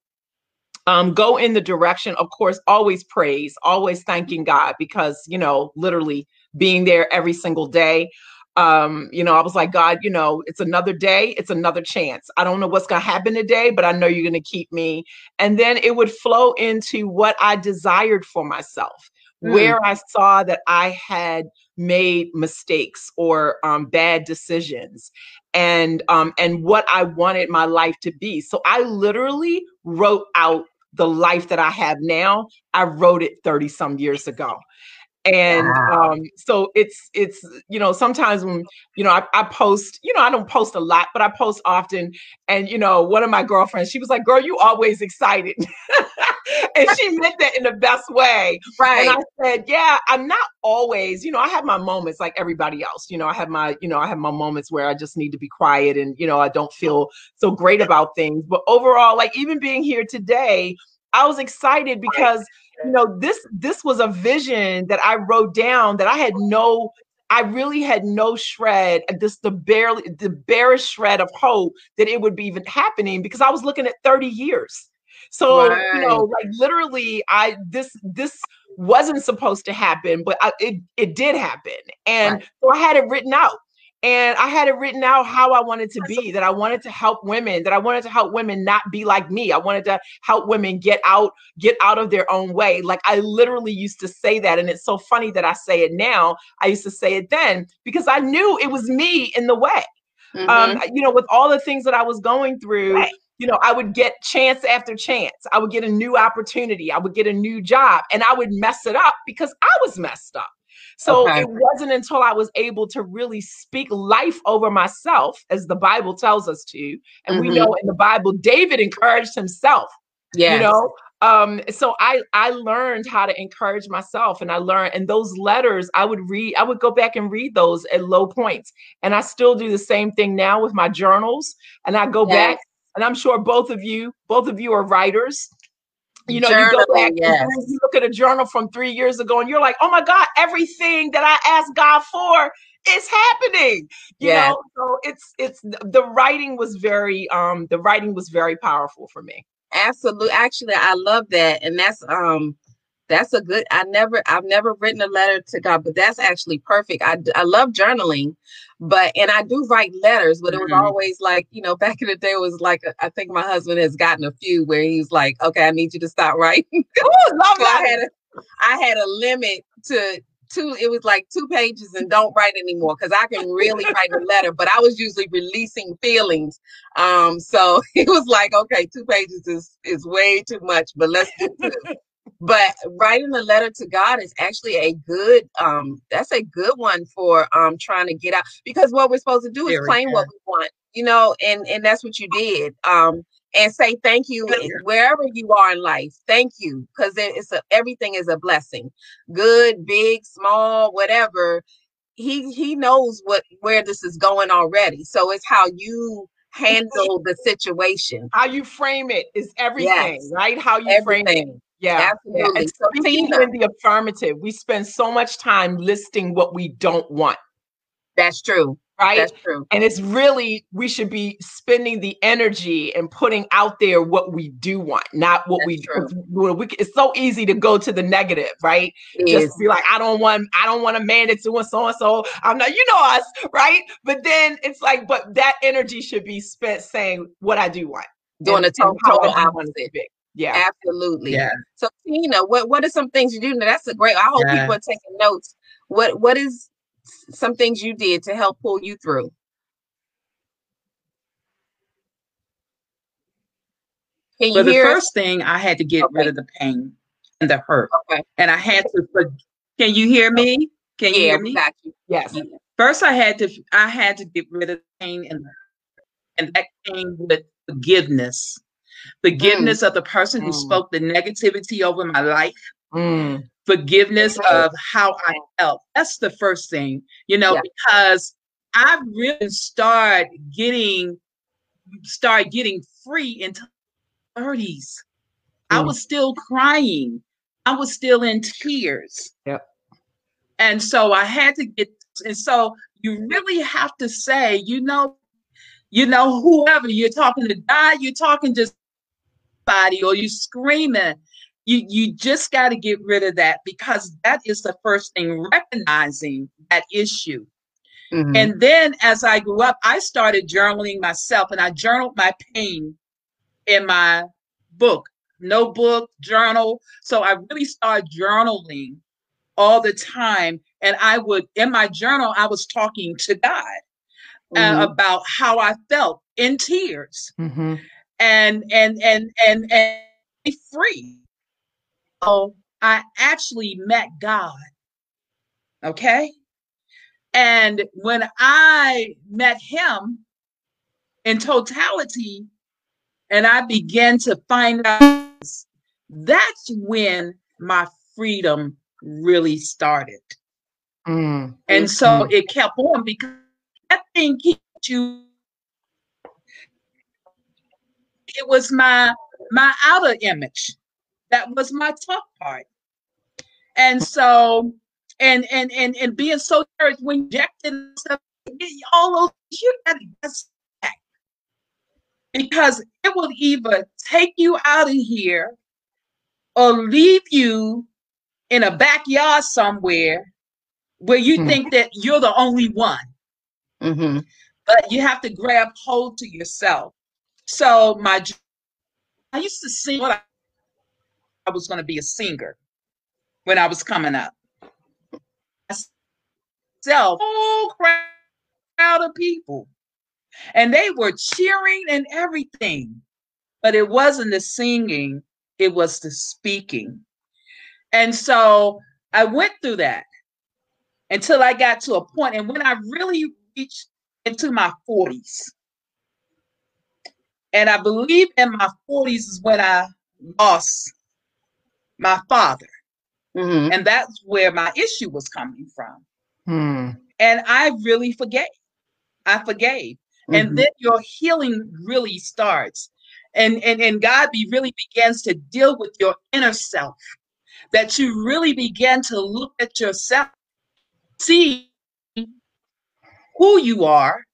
Speaker 4: um, go in the direction, of course, always praise, always thanking God because, you know, literally being there every single day. Um, you know, I was like, God, you know, it's another day, it's another chance. I don't know what's going to happen today, but I know you're going to keep me. And then it would flow into what I desired for myself,
Speaker 2: Mm.
Speaker 4: where I saw that I had made mistakes or um, bad decisions and um, and what I wanted my life to be. So I literally wrote out the life that I have now. I wrote it 30 some years ago. And um, so it's it's you know sometimes when you know I, I post you know I don't post a lot but I post often and you know one of my girlfriends she was like girl you always excited and she meant that in the best way
Speaker 2: Right.
Speaker 4: and I said, yeah, I'm not always, you know, I have my moments like everybody else. You know, I have my, you know, I have my moments where I just need to be quiet and, you know, I don't feel so great about things. But overall, like even being here today, I was excited because, you know, this this was a vision that I wrote down that I had no I really had no shred, uh, just the barely the barest shred of hope that it would be even happening because I was looking at 30 years. So, you know, like literally I this this wasn't supposed to happen, but I, it it did happen. And
Speaker 2: Right.
Speaker 4: so I had it written out. And I had it written out how I wanted to be, that I wanted to help women, that I wanted to help women not be like me. I wanted to help women get out, get out of their own way. Like I literally used to say that. And it's so funny that I say it now. I used to say it then because I knew it was me in the way. Um, mm-hmm. Um, you know, with all the things that I was going through, right. you know, I would get chance after chance. I would get a new opportunity. I would get a new job and I would mess it up because I was messed up. So okay. it wasn't until I was able to really speak life over myself, as the Bible tells us to. And mm-hmm. we know in the Bible, David encouraged himself. Yeah. You know, um so i i learned how to encourage myself and i learned and those letters i would read i would go back and read those at low points and i still do the same thing now with my journals and i go yes. back and i'm sure both of you both of you are writers you know, you go back, yes. you look at a journal from three years ago, and you're like, oh my God, everything that I asked God for is happening. You yeah. know, so it's it's the writing was very um the writing was very powerful for me.
Speaker 2: Absolutely. Actually, I love that. And that's um that's a good i never i've never written a letter to god but that's actually perfect. I, I love journaling but and i do write letters but it was mm-hmm. always like you know back in the day it was like I think my husband has gotten a few where he's like okay i need you to stop writing. Ooh, love so I, had a, I had a limit to two it was like two pages and don't write anymore because i can really write a letter but i was usually releasing feelings. Um so it was like okay two pages is is way too much but let's do two but writing a letter to God is actually a good um that's a good one for um trying to get out because what we're supposed to do is claim what we want you know and and that's what you did um and say thank you wherever you are in life thank you because it's a, everything is a blessing good big small whatever he he knows what where this is going already so it's how you handle the situation.
Speaker 4: how you frame it is everything yes. right? How you everything. frame it yeah, absolutely. And speaking in the affirmative, we spend so much time listing what we don't want.
Speaker 2: That's true.
Speaker 4: Right.
Speaker 2: That's true.
Speaker 4: And it's really, we should be spending the energy and putting out there what we do want, not what That's we, we It's so easy to go to the negative, right? It Just is. be like, I don't want, I don't want a man that's doing so and so. I'm not, you know us, right? But then it's like, but that energy should be spent saying what I do want.
Speaker 2: Doing a total, total opposite.
Speaker 4: Yeah.
Speaker 2: Absolutely. Yeah. So Tina, what what are some things you do? Now that's a great I hope yeah. people are taking notes. What what is some things you did to help pull you through?
Speaker 3: Can you the first thing I had to get okay. rid of the pain and the hurt. Okay. And I had to can you hear me? Can you yeah, hear me? You.
Speaker 4: Yes.
Speaker 3: First I had to I had to get rid of the pain and and that came with forgiveness forgiveness mm. of the person who mm. spoke the negativity over my life. Mm. Forgiveness of how I felt. That's the first thing, you know, yeah. because I really start getting start getting free into 30s. I mm. was still crying. I was still in tears.
Speaker 4: Yep.
Speaker 3: And so I had to get and so you really have to say, you know, you know, whoever you're talking to God, you're talking just somebody or you screaming you you just got to get rid of that because that is the first thing recognizing that issue mm-hmm. and then as i grew up i started journaling myself and i journaled my pain in my book notebook journal so i really started journaling all the time and i would in my journal i was talking to god uh, mm-hmm. uh, about how i felt in tears mm-hmm and and and and and be free. So I actually met God. Okay. And when I met him in totality, and I began to find out that's when my freedom really started. Mm. And so mm. it kept on because that thing keeps you it was my my outer image that was my tough part and so and and and and being so discouraged when injected and stuff all those you gotta get back because it will either take you out of here or leave you in a backyard somewhere where you hmm. think that you're the only one
Speaker 2: Mm-hmm.
Speaker 3: but you have to grab hold to yourself. So my, I used to sing. What I, I was going to be a singer when I was coming up. Myself, whole crowd of people, and they were cheering and everything, but it wasn't the singing; it was the speaking. And so I went through that until I got to a point, and when I really reached into my 40s. And I believe in my 40s is when I lost my father.
Speaker 2: Mm-hmm.
Speaker 3: And that's where my issue was coming from.
Speaker 4: Hmm.
Speaker 3: And I really forgave. I forgave. And
Speaker 2: Mhm.
Speaker 3: then your healing really starts. And, and, and God be really begins to deal with your inner self. That you really begin to look at yourself, see who you are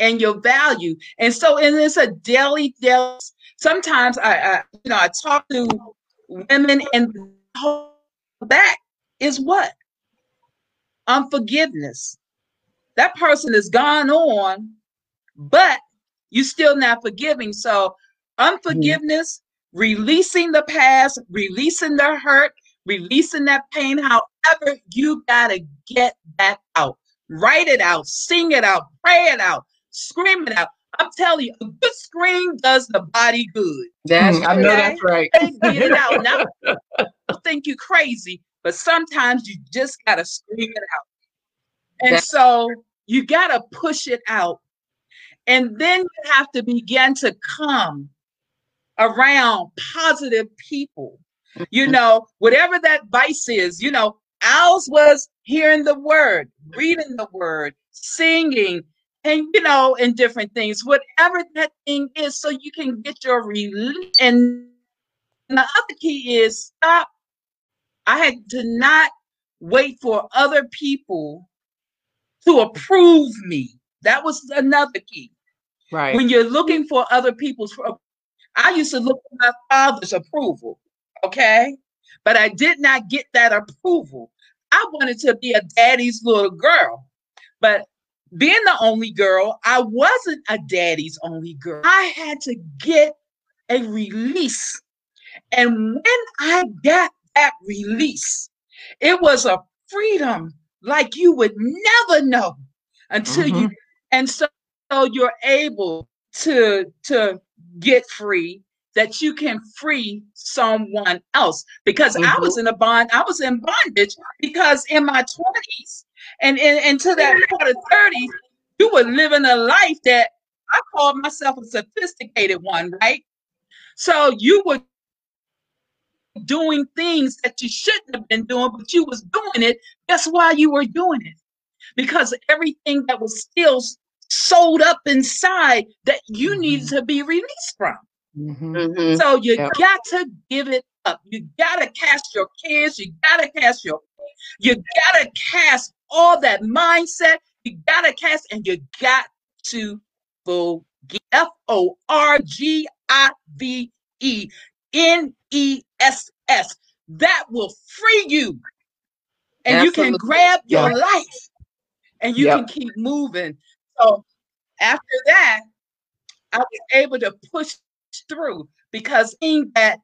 Speaker 3: and your value. And so, and it's a daily, daily. Sometimes I, I you know, I talk to women, and that is what unforgiveness. That person has gone on, but you're still not forgiving. So, unforgiveness, releasing the past, releasing the hurt, releasing that pain. However, you gotta get that out write it out, sing it out, pray it out, scream it out. I'm telling you, a good scream does the body good.
Speaker 2: That's
Speaker 4: Hmm, I know that's right.
Speaker 3: Get it out. Now, I think you crazy, but sometimes you just gotta scream it out. And
Speaker 2: That-
Speaker 3: so you gotta push it out. And then you have to begin to come around positive people. You
Speaker 2: Mhm.
Speaker 3: know, whatever that vice is, you know, ours was hearing the word, reading the word, singing, and you know, and different things, whatever that thing is, so you can get your relief. And the other key is stop. I had to not wait for other people to approve me. That was another key.
Speaker 4: Right.
Speaker 3: When you're looking for other people's, I used to look for my father's approval, okay? But I did not get that approval. I wanted to be a daddy's little girl. But being the only girl, I wasn't a daddy's only girl. I had to get a release. And when I got that release, it was a freedom like you would never know until you mm-hmm. and so, so you're able to to get free that you can free someone else because I mm-hmm. was in a bond I was in bondage because in my 20s and in, into that part of 30s you were living a life that I called myself a sophisticated one right so you were doing things that you shouldn't have been doing but you was doing it that's why you were doing it because everything that was still sold up inside that you needed to be released from.
Speaker 4: Mhm.
Speaker 2: Mhm.
Speaker 3: So you
Speaker 4: Yep.
Speaker 3: got to give it up. You got to cast your cares. You got to cast your, you got to cast all that mindset. You got to cast and you got to forgive. F O R G I V E N E S S. That will free you. And you can grab your
Speaker 4: Yeah.
Speaker 3: life and you
Speaker 4: Yep.
Speaker 3: can keep moving. So after that, I was able to push through because in that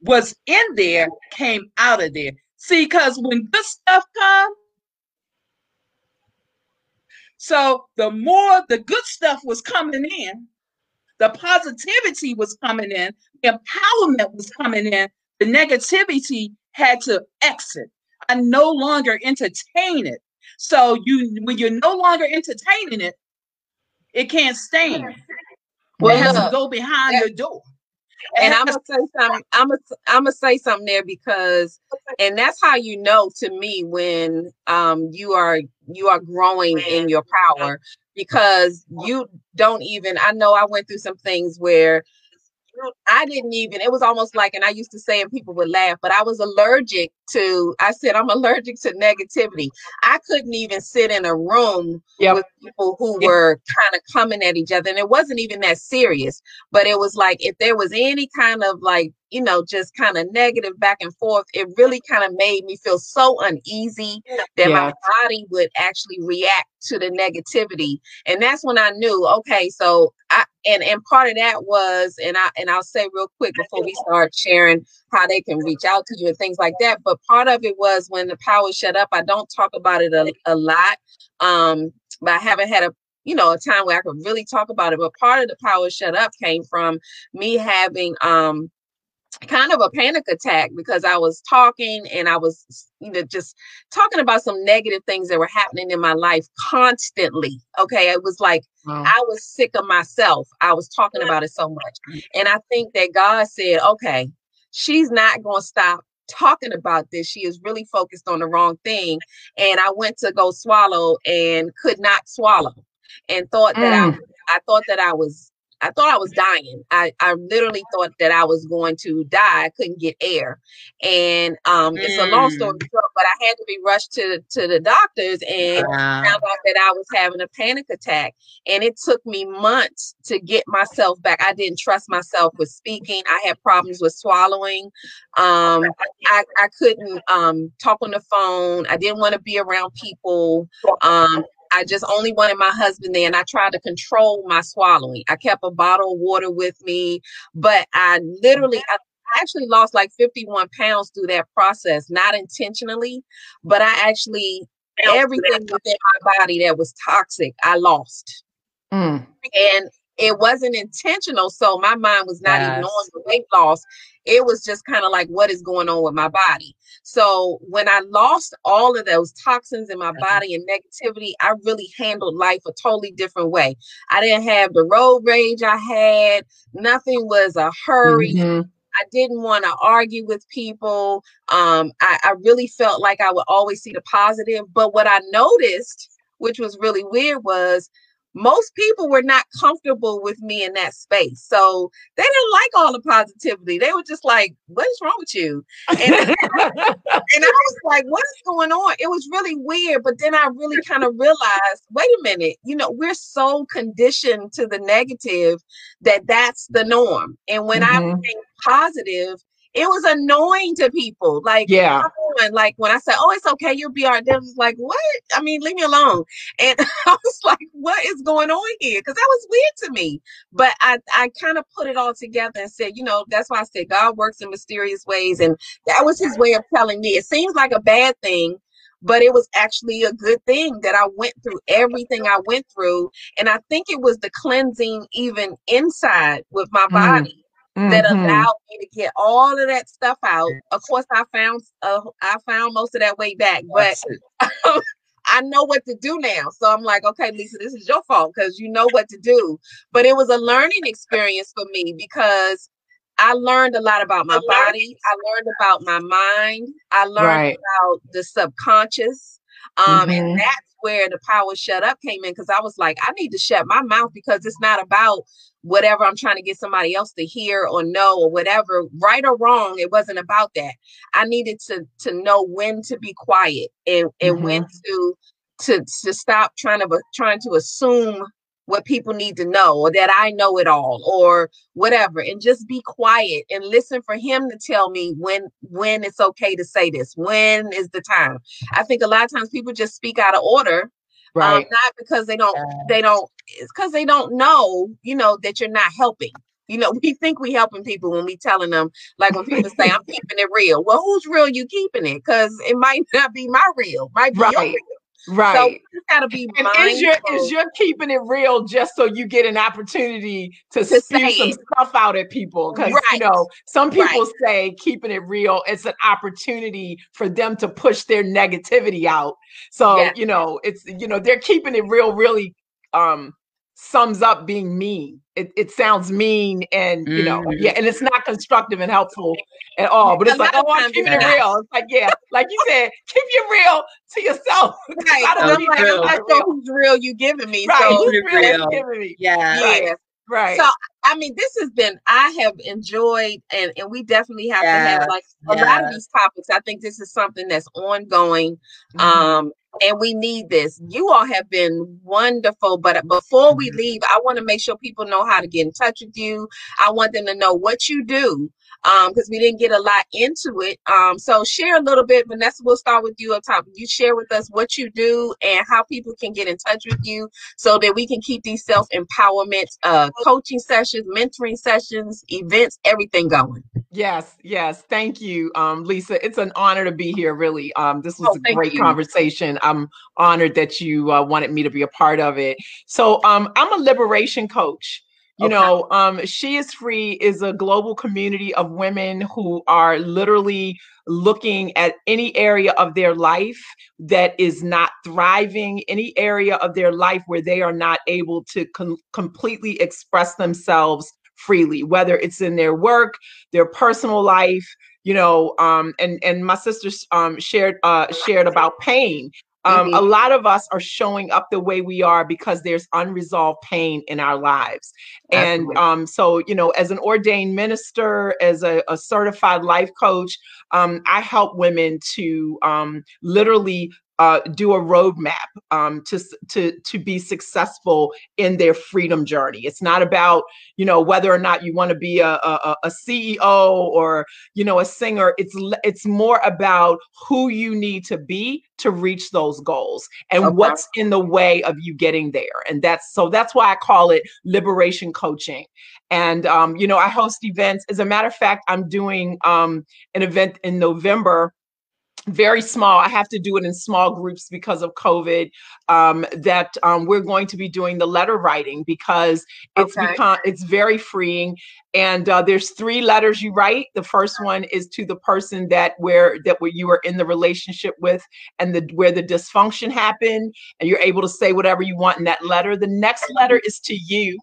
Speaker 3: was in there came out of there. See, because when good stuff comes, so the more the good stuff was coming in, the positivity was coming in, the empowerment was coming in, the negativity had to exit. I no longer entertain it. So you when you're no longer entertaining it, it can't stand.
Speaker 2: Well,
Speaker 3: it has
Speaker 2: look,
Speaker 3: to go behind
Speaker 2: that-
Speaker 3: your door.
Speaker 2: And I'm gonna say something. I'm gonna I'm gonna say something there because, and that's how you know to me when um you are you are growing in your power because you don't even. I know I went through some things where I didn't even, it was almost like, and I used to say, and people would laugh, but I was allergic to, I said, I'm allergic to negativity. I couldn't even sit in a room
Speaker 4: Yep.
Speaker 2: with people who
Speaker 4: Yep.
Speaker 2: were kind of coming at each other. And it wasn't even that serious, but it was like, if there was any kind of like, you know, just kind of negative back and forth, it really kind of made me feel so uneasy that my body would actually react to the negativity. And that's when I knew, okay, so and and part of that was, and I and I'll say real quick before we start sharing how they can reach out to you and things like that. But part of it was when the power shut up. I don't talk about it a, a lot. Um, but I haven't had a you know a time where I could really talk about it. But part of the power shut up came from me having um kind of a panic attack because I was talking and I was, you know, just talking about some negative things that were happening in my life constantly. Okay. It was like
Speaker 4: Wow.
Speaker 2: I was sick of myself. I was talking about it so much. And I think that God said, okay, she's not going to stop talking about this. She is really focused on the wrong thing. And I went to go swallow and could not swallow and thought that I, mm. I thought that I was I thought I was dying. I, I literally thought that I was going to die. I couldn't get air. And um, it's a long story short, but I had to be rushed to, to the doctors and
Speaker 3: Wow.
Speaker 2: found out that I was having a panic attack. And it took me months to get myself back. I didn't trust myself with speaking. I had problems with swallowing. Um, I, I couldn't um, talk on the phone. I didn't want to be around people. Um, I just only wanted my husband there and I tried to control my swallowing. I kept a bottle of water with me, but I literally, I actually lost like 51 pounds through that process, not intentionally, but I actually, everything within my body that was toxic, I lost.
Speaker 4: Mm.
Speaker 2: And it wasn't intentional. So my mind was not even on the weight loss. It was just kind of like, what is going on with my body? So when I lost all of those toxins in my body and negativity, I really handled life a totally different way. I didn't have the road rage I had. Nothing was a hurry.
Speaker 4: Mhm.
Speaker 2: I didn't want to argue with people. Um, I, I really felt like I would always see the positive. But what I noticed, which was really weird, was most people were not comfortable with me in that space. So they didn't like all the positivity. They were just like, what is wrong with you? And and I was like, what is going on? It was really weird. But then I really kind of realized, wait a minute, you know, we're so conditioned to the negative that that's the norm. And when I
Speaker 4: Mhm.
Speaker 2: became positive, it was annoying to people. Like,
Speaker 4: Yeah.
Speaker 2: Like when I said, "Oh, it's okay, you'll be all right," they was like, "What? I mean, leave me alone." And I was like, "What is going on here?" Because that was weird to me. But I, I kind of put it all together and said, you know, that's why I said God works in mysterious ways, and that was His way of telling me. It seems like a bad thing, but it was actually a good thing that I went through everything I went through, and I think it was the cleansing even inside with my
Speaker 4: Mm.
Speaker 2: That
Speaker 4: Mhm.
Speaker 2: allowed me to get all of that stuff out. Of course, I found uh, I found most of that way back, but
Speaker 3: That's.
Speaker 2: I know what to do now. So I'm like, okay, Lisa, this is your fault because you know what to do. But it was a learning experience for me because I learned a lot about my body. I learned about my mind. I learned
Speaker 4: Right.
Speaker 2: about the subconscious. Um,
Speaker 4: Mhm.
Speaker 2: and that's where the power shut up came in because I was like, I need to shut my mouth because it's not about whatever I'm trying to get somebody else to hear or know or whatever, right or wrong. It wasn't about that. I needed to to know when to be quiet and and when to to to stop trying to trying to assume what people need to know or that I know it all or whatever and just be quiet and listen for him to tell me when when it's okay to say this when is the time I think a lot of times people just speak out of order um, not because they don't
Speaker 3: Yeah.
Speaker 2: they don't it's because they don't know you know that you're not helping you know we think we helping people when we telling them like when people say i'm keeping it real well who's real you keeping it because it might not be my real might be your
Speaker 4: Right.
Speaker 2: real. so
Speaker 4: Right.
Speaker 2: we just gotta be
Speaker 4: And is your is your keeping it real just so you get an opportunity to,
Speaker 2: To
Speaker 4: spew
Speaker 2: say
Speaker 4: some
Speaker 2: it.
Speaker 4: stuff out at people? Because you know, some
Speaker 2: Right.
Speaker 4: people say keeping it real, it's an opportunity for them to push their negativity out. So,
Speaker 2: Yes.
Speaker 4: you know, it's you know, they're keeping it real really um sums up being mean. It it sounds mean and you know,
Speaker 3: Mhm.
Speaker 4: yeah, and it's not constructive and helpful at all. But
Speaker 2: A
Speaker 4: it's like, oh,
Speaker 2: of
Speaker 4: I'm keeping it real. It's like, yeah, like you said, keep it real to yourself.
Speaker 2: right
Speaker 4: I don't
Speaker 2: and i'm like
Speaker 4: to
Speaker 2: i'm
Speaker 4: keep
Speaker 2: not not
Speaker 4: it
Speaker 2: who's real you giving me
Speaker 4: Right.
Speaker 2: so
Speaker 4: Who's
Speaker 3: it real.
Speaker 4: giving me?
Speaker 3: Yeah.
Speaker 2: yeah
Speaker 4: Right. Right.
Speaker 2: So I mean, this has been I have enjoyed, and and we definitely have to have like a lot of these topics. I think this is something that's ongoing.
Speaker 4: Mhm.
Speaker 2: Um, and we need this. You all have been wonderful, but before we leave, I want to make sure people know how to get in touch with you. I want them to know what you do um because we didn't get a lot into it um so share a little bit vanessa we'll start with you up top you share with us what you do and how people can get in touch with you so that we can keep these self-empowerment uh coaching sessions mentoring sessions events everything going
Speaker 4: Yes, yes. Thank you, um, Lisa. It's an honor to be here, really. Um, this was
Speaker 2: Oh,
Speaker 4: a great
Speaker 2: you.
Speaker 4: conversation. I'm honored that you uh, wanted me to be a part of it. So, um, I'm a liberation coach. You
Speaker 2: Okay.
Speaker 4: know, um, She is Free is a global community of women who are literally looking at any area of their life that is not thriving, any area of their life where they are not able to com- completely express themselves freely, whether it's in their work, their personal life, you know, um, and and my sisters um, shared uh, shared about pain. Um, A lot of us are showing up the way we are because there's unresolved pain in our lives, and um, so you know, as an ordained minister, as a, a certified life coach, um, I help women to um, literally uh, do a roadmap um, to to to be successful in their freedom journey. It's not about you know whether or not you want to be a, a, a- CEO or you know a singer. It's it's more about who you need to be to reach those goals and
Speaker 2: Okay.
Speaker 4: what's in the way of you getting there. And that's so that's why I call it liberation coaching. And um, you know I host events. As a matter of fact, I'm doing um, an event in November very small. I have to do it in small groups because of COVID. Um, that um, we're going to be doing the letter writing because it's
Speaker 2: Okay.
Speaker 4: become it's very freeing. And uh, there's three letters you write. The first one is to the person that where that where you are in the relationship with, and the where the dysfunction happened, and you're able to say whatever you want in that letter. The next letter is to you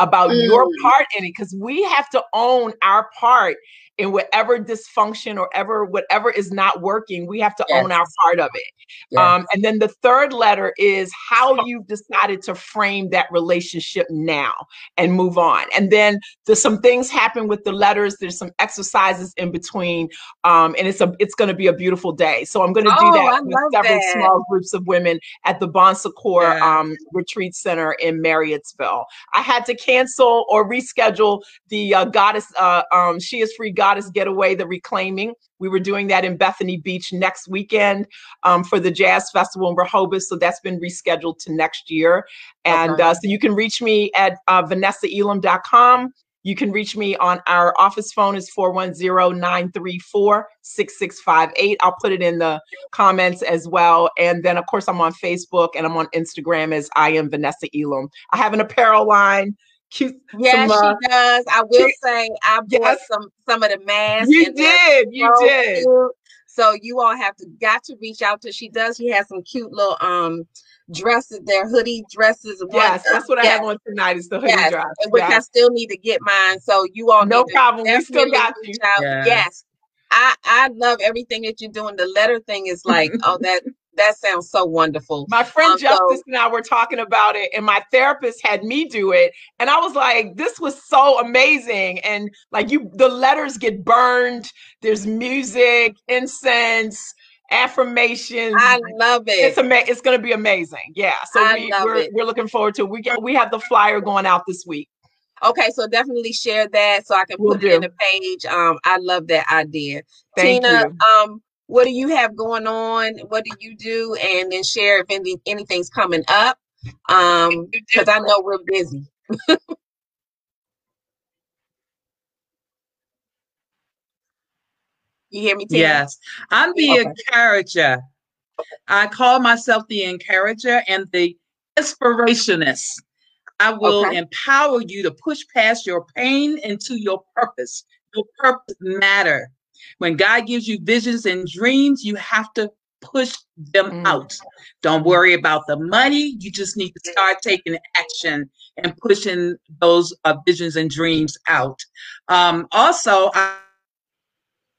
Speaker 4: about your
Speaker 2: Mm.
Speaker 4: part in it because we have to own our part in whatever dysfunction or ever whatever is not working we have to own our part of it
Speaker 2: Yes.
Speaker 4: um, and then the third letter is how you've decided to frame that relationship now and move on and then there's some things happen with the letters there's some exercises in between um, and it's a it's going to be a beautiful day so i'm going to do
Speaker 2: Oh,
Speaker 4: that
Speaker 2: I
Speaker 4: with several
Speaker 2: that.
Speaker 4: small groups of women at the bon secours
Speaker 3: Yeah.
Speaker 4: um, retreat center in marriottsville i had to cancel or reschedule the uh, goddess uh, um, she is free goddess getaway the reclaiming. We were doing that in bethany beach next weekend um, for the jazz festival in rehoboth so that's been rescheduled to next year. And
Speaker 2: Okay.
Speaker 4: uh, so you can reach me at uh, vanessaelam.com you can reach me on our office phone is 410-934-6658 i'll put it in the comments as well. And then of course i'm on facebook and i'm on instagram as i am vanessa elam. I have an apparel line cute
Speaker 2: Yes,
Speaker 4: some, uh,
Speaker 2: she does. I will
Speaker 4: she-
Speaker 2: say I bought
Speaker 4: Yes.
Speaker 2: some some of the masks.
Speaker 4: you did you
Speaker 2: so
Speaker 4: did
Speaker 2: cute. So you all have to got to reach out to. She does. She has some cute little um dresses. They're hoodie dresses. One-
Speaker 4: yes that's what i have on tonight is the hoodie
Speaker 2: yes,
Speaker 4: dress
Speaker 2: and Which I still need to get mine. So you all
Speaker 4: no
Speaker 2: need to
Speaker 4: problem we still got you
Speaker 2: reach out.
Speaker 3: Yeah.
Speaker 2: Yes, I I love everything that you're doing. The letter thing is like, oh that that sounds so wonderful.
Speaker 4: My friend
Speaker 2: Um, so-
Speaker 4: Justice and I were talking about it, and my therapist had me do it. And I was like, this was so amazing. And like, you, the letters get burned, there's music, incense, affirmations.
Speaker 2: I love it.
Speaker 4: it's ama- it's going to be amazing. Yeah. So
Speaker 2: I
Speaker 4: we, we're,
Speaker 2: it.
Speaker 4: we're looking forward to it. We, get, we have the flyer going out this week.
Speaker 2: Okay, so definitely share that so I can
Speaker 4: Will
Speaker 2: put it in the page. Um, I love that idea.
Speaker 4: Thank
Speaker 2: Tina,
Speaker 4: you.
Speaker 2: um, what do you have going on? What do you do? And then share if any, anything's coming up. Um, because I know we're busy. you hear me, Tina?
Speaker 3: Yes, I'm the
Speaker 2: Okay.
Speaker 3: encourager. I call myself the encourager and the inspirationist. I will
Speaker 2: Okay.
Speaker 3: empower you to push past your pain into your purpose. Your purpose matter. When God gives you visions and dreams, you have to push them
Speaker 4: Mm.
Speaker 3: out. Don't worry about the money. You just need to start taking action and pushing those uh, visions and dreams out. Um, also, I,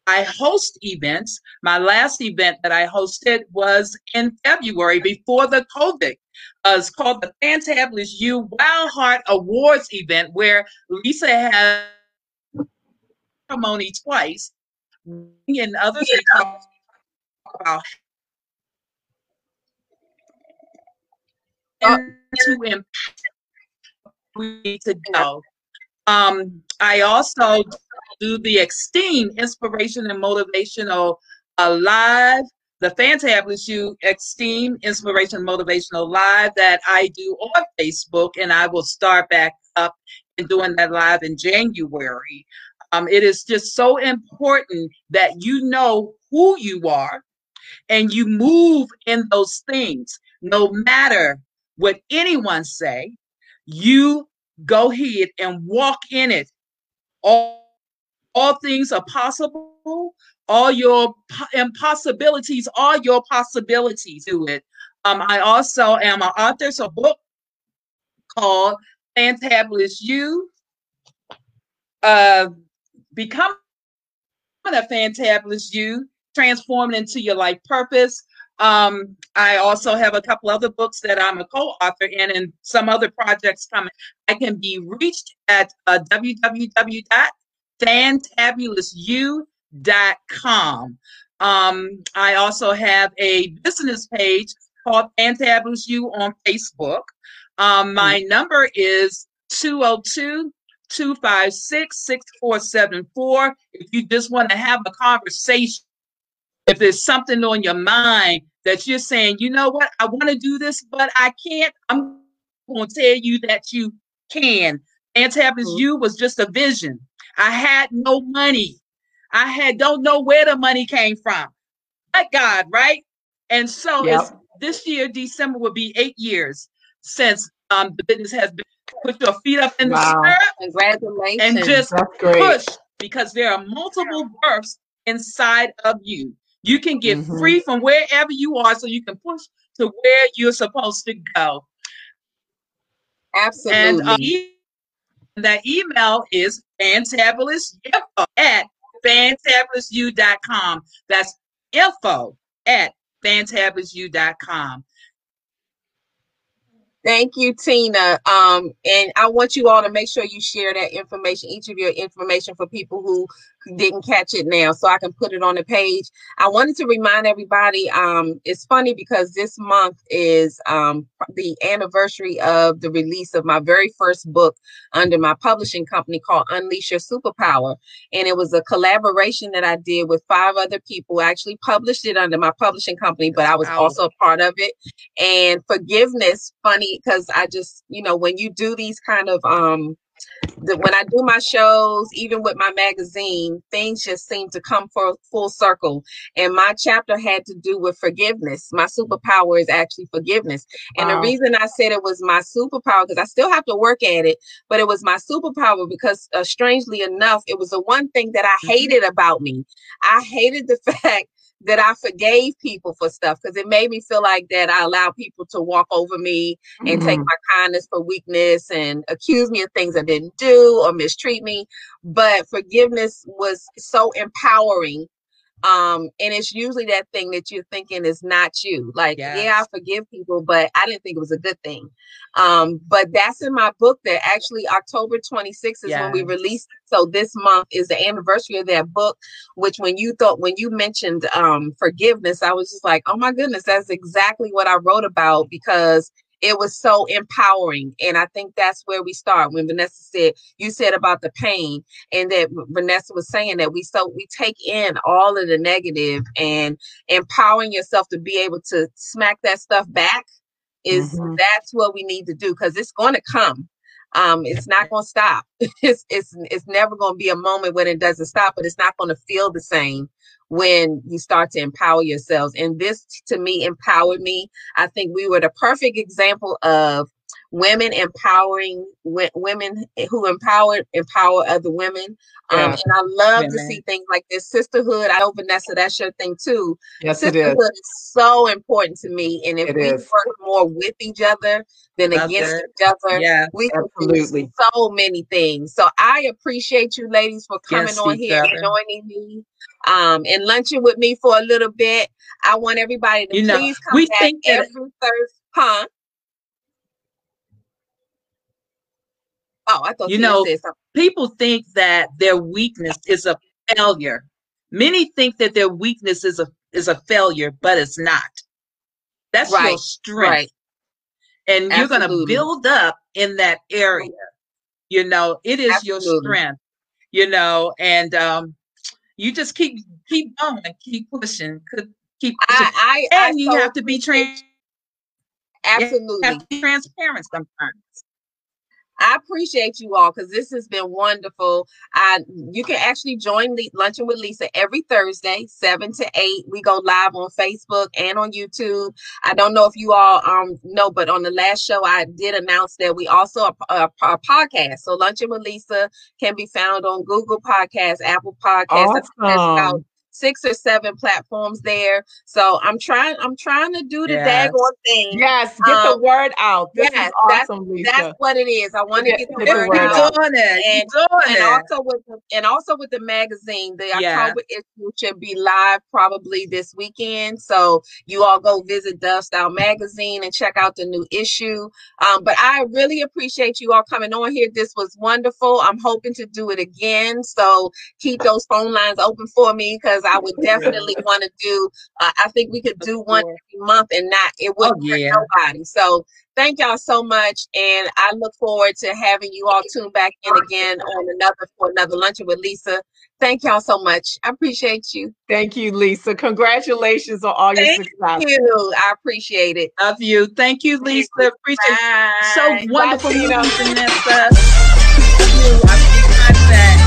Speaker 3: I host events. My last event that I hosted was in February before the COVID. Uh, it's called the Fantabulous You Wild Heart Awards event, where Lisa has ceremony twice, and others talk about
Speaker 2: Uh,
Speaker 3: to impact we need to go. Um, I also do the Extreme Inspiration and Motivational uh, Live, the Fantabulous You Extreme Inspiration Motivational Live that I do on Facebook, and I will start back up and doing that live in January. Um, it is just so important that you know who you are and you move in those things, no matter what anyone say. You go ahead and walk in it. All, all things are possible. All your impossibilities are your possibilities to it. Um, I also am an author, so a book called Fantabulous You. Uh, become a fantabulous you, transforming into your life purpose. Um, I also have a couple other books that I'm a co-author in, and some other projects coming. I can be reached at uh, www.fantabulousyou.com. Um, I also have a business page called Fantabulous You on Facebook. Um, my number is 202 256 6474. If you just want to have a conversation, if there's something on your mind that you're saying, you know what, I want to do this, but I can't, I'm going to tell you that you can. Fantabulous
Speaker 2: Mhm.
Speaker 3: You was just a vision. I had no money. I had don't know where the money came from. But God, right? And so
Speaker 4: Yep.
Speaker 3: this year, December will be eight years since um the business has been put your feet up in the
Speaker 4: Wow.
Speaker 3: stirrup
Speaker 2: Congratulations.
Speaker 3: and just push because there are multiple births inside of you. You can get
Speaker 4: Mhm.
Speaker 3: free from wherever you are so you can push to where you're supposed to go.
Speaker 2: Absolutely.
Speaker 3: And uh, e- that email is fantabulous at fantabulousyou.com. That's info at fantabulousyou.com.
Speaker 2: Thank you, Tina. Um, and I want you all to make sure you share that information, each of your information for people who didn't catch it now, so I can put it on the page. I wanted to remind everybody, um, it's funny because this month is um the anniversary of the release of my very first book under my publishing company called Unleash Your Superpower. And it was a collaboration that I did with five other people. I actually published it under my publishing company, but I was
Speaker 3: Wow.
Speaker 2: also a part of it and forgiveness funny because i just you know when you do these kind of um the, when i do my shows even with my magazine things just seem to come for full circle. And my chapter had to do with forgiveness. My superpower is actually forgiveness. And the reason i said it was my superpower because i still have to work at it but it was my superpower because uh, strangely enough it was the one thing that i
Speaker 3: Mhm.
Speaker 2: hated about me. I hated the fact that I forgave people for stuff because it made me feel like that I allow people to walk over me and take
Speaker 4: Mhm.
Speaker 2: my kindness for weakness and accuse me of things I didn't do or mistreat me. But forgiveness was so empowering. Um, and it's usually that thing that you're thinking is not you. Like, yeah, I forgive people, but I didn't think it was a good thing. Um, but that's in my book that actually October 26th is when we
Speaker 3: Yes.
Speaker 2: released. So this month is the anniversary of that book which when you thought when you mentioned um forgiveness i was just like oh my goodness that's exactly what i wrote about because it was so empowering and i think that's where we start when vanessa said you said about the pain and that vanessa was saying that we so we take in all of the negative and empowering yourself to be able to smack that stuff back is
Speaker 4: Mhm.
Speaker 2: that's what we need to do because it's going to come um it's not going to stop. It's it's it's never going to be a moment when it doesn't stop but it's not going to feel the same when you start to empower yourselves. And this to me empowered me. I think we were the perfect example of women empowering w- women who empowered empower other women um,
Speaker 4: Yeah.
Speaker 2: and i love to see things like this sisterhood i know vanessa that's your thing too
Speaker 4: Yes, it is.
Speaker 2: sisterhood is so important to me and if
Speaker 4: It
Speaker 2: we
Speaker 4: is.
Speaker 2: work more with each other than
Speaker 3: Love
Speaker 2: against
Speaker 3: it.
Speaker 2: each other
Speaker 3: Yeah.
Speaker 2: we can do
Speaker 4: Absolutely.
Speaker 2: so many things. So I appreciate you ladies for coming
Speaker 3: Yes,
Speaker 2: on here and
Speaker 3: other.
Speaker 2: joining me um and lunching with me for a little bit. I want everybody to
Speaker 3: You know,
Speaker 2: please come
Speaker 3: we
Speaker 2: back
Speaker 3: think that-
Speaker 2: every Thursday. Huh? I thought
Speaker 3: You know, people think that their weakness is a failure. Many think that their weakness is a is a failure, but it's not. That's your strength.
Speaker 2: Right.
Speaker 3: And you're gonna build up in that area. You know, it is your strength, you know, and um you just keep keep going, keep pushing, keep pushing.
Speaker 2: I, I, I
Speaker 3: and you
Speaker 2: so
Speaker 3: have to be trans
Speaker 2: absolutely.
Speaker 3: you have to be transparent sometimes.
Speaker 2: I appreciate you all because this has been wonderful. I you can actually join Le- Luncheon with Lisa every Thursday, seven to eight. We go live on Facebook and on YouTube. I don't know if you all um know, but on the last show I did announce that we also a, a, a podcast. So Luncheon with Lisa can be found on Google Podcasts, Apple Podcasts.
Speaker 4: Awesome.
Speaker 2: Six or seven platforms there. So I'm trying. I'm trying to do the
Speaker 3: Yes.
Speaker 2: daggone thing.
Speaker 4: Yes, get the
Speaker 2: Um,
Speaker 4: word out. This
Speaker 2: yes,
Speaker 4: is
Speaker 2: that's-
Speaker 4: Lisa.
Speaker 2: That's what it is. I want to
Speaker 4: Get-
Speaker 2: get the
Speaker 4: get the
Speaker 2: word
Speaker 4: word
Speaker 3: You're
Speaker 2: out.
Speaker 4: out.
Speaker 3: doing it.
Speaker 2: And-
Speaker 3: You're doing
Speaker 2: and
Speaker 3: it.
Speaker 2: also with the, and also with the magazine, the
Speaker 3: Yeah.
Speaker 2: October issue should be live probably this weekend. So you all go visit Dove Style Magazine and check out the new issue. Um, but I really appreciate you all coming on here. This was wonderful. I'm hoping to do it again. So keep those phone lines open for me because I would definitely want to do. Uh, I think we could do one every month and not it wouldn't hurt
Speaker 3: yeah.
Speaker 2: nobody. So thank y'all so much, and I look forward to having you all tune back in again on another for another luncheon with Lisa. Thank y'all so much. I appreciate you.
Speaker 4: Thank you, Lisa. Congratulations on all your success.
Speaker 2: Thank you. I appreciate it.
Speaker 3: Love you. Thank you, Lisa. Appreciate
Speaker 2: Bye.
Speaker 3: so wonderful
Speaker 4: Bye,
Speaker 3: meeting
Speaker 4: Tina.
Speaker 3: you, Vanessa. Thank you. Right back.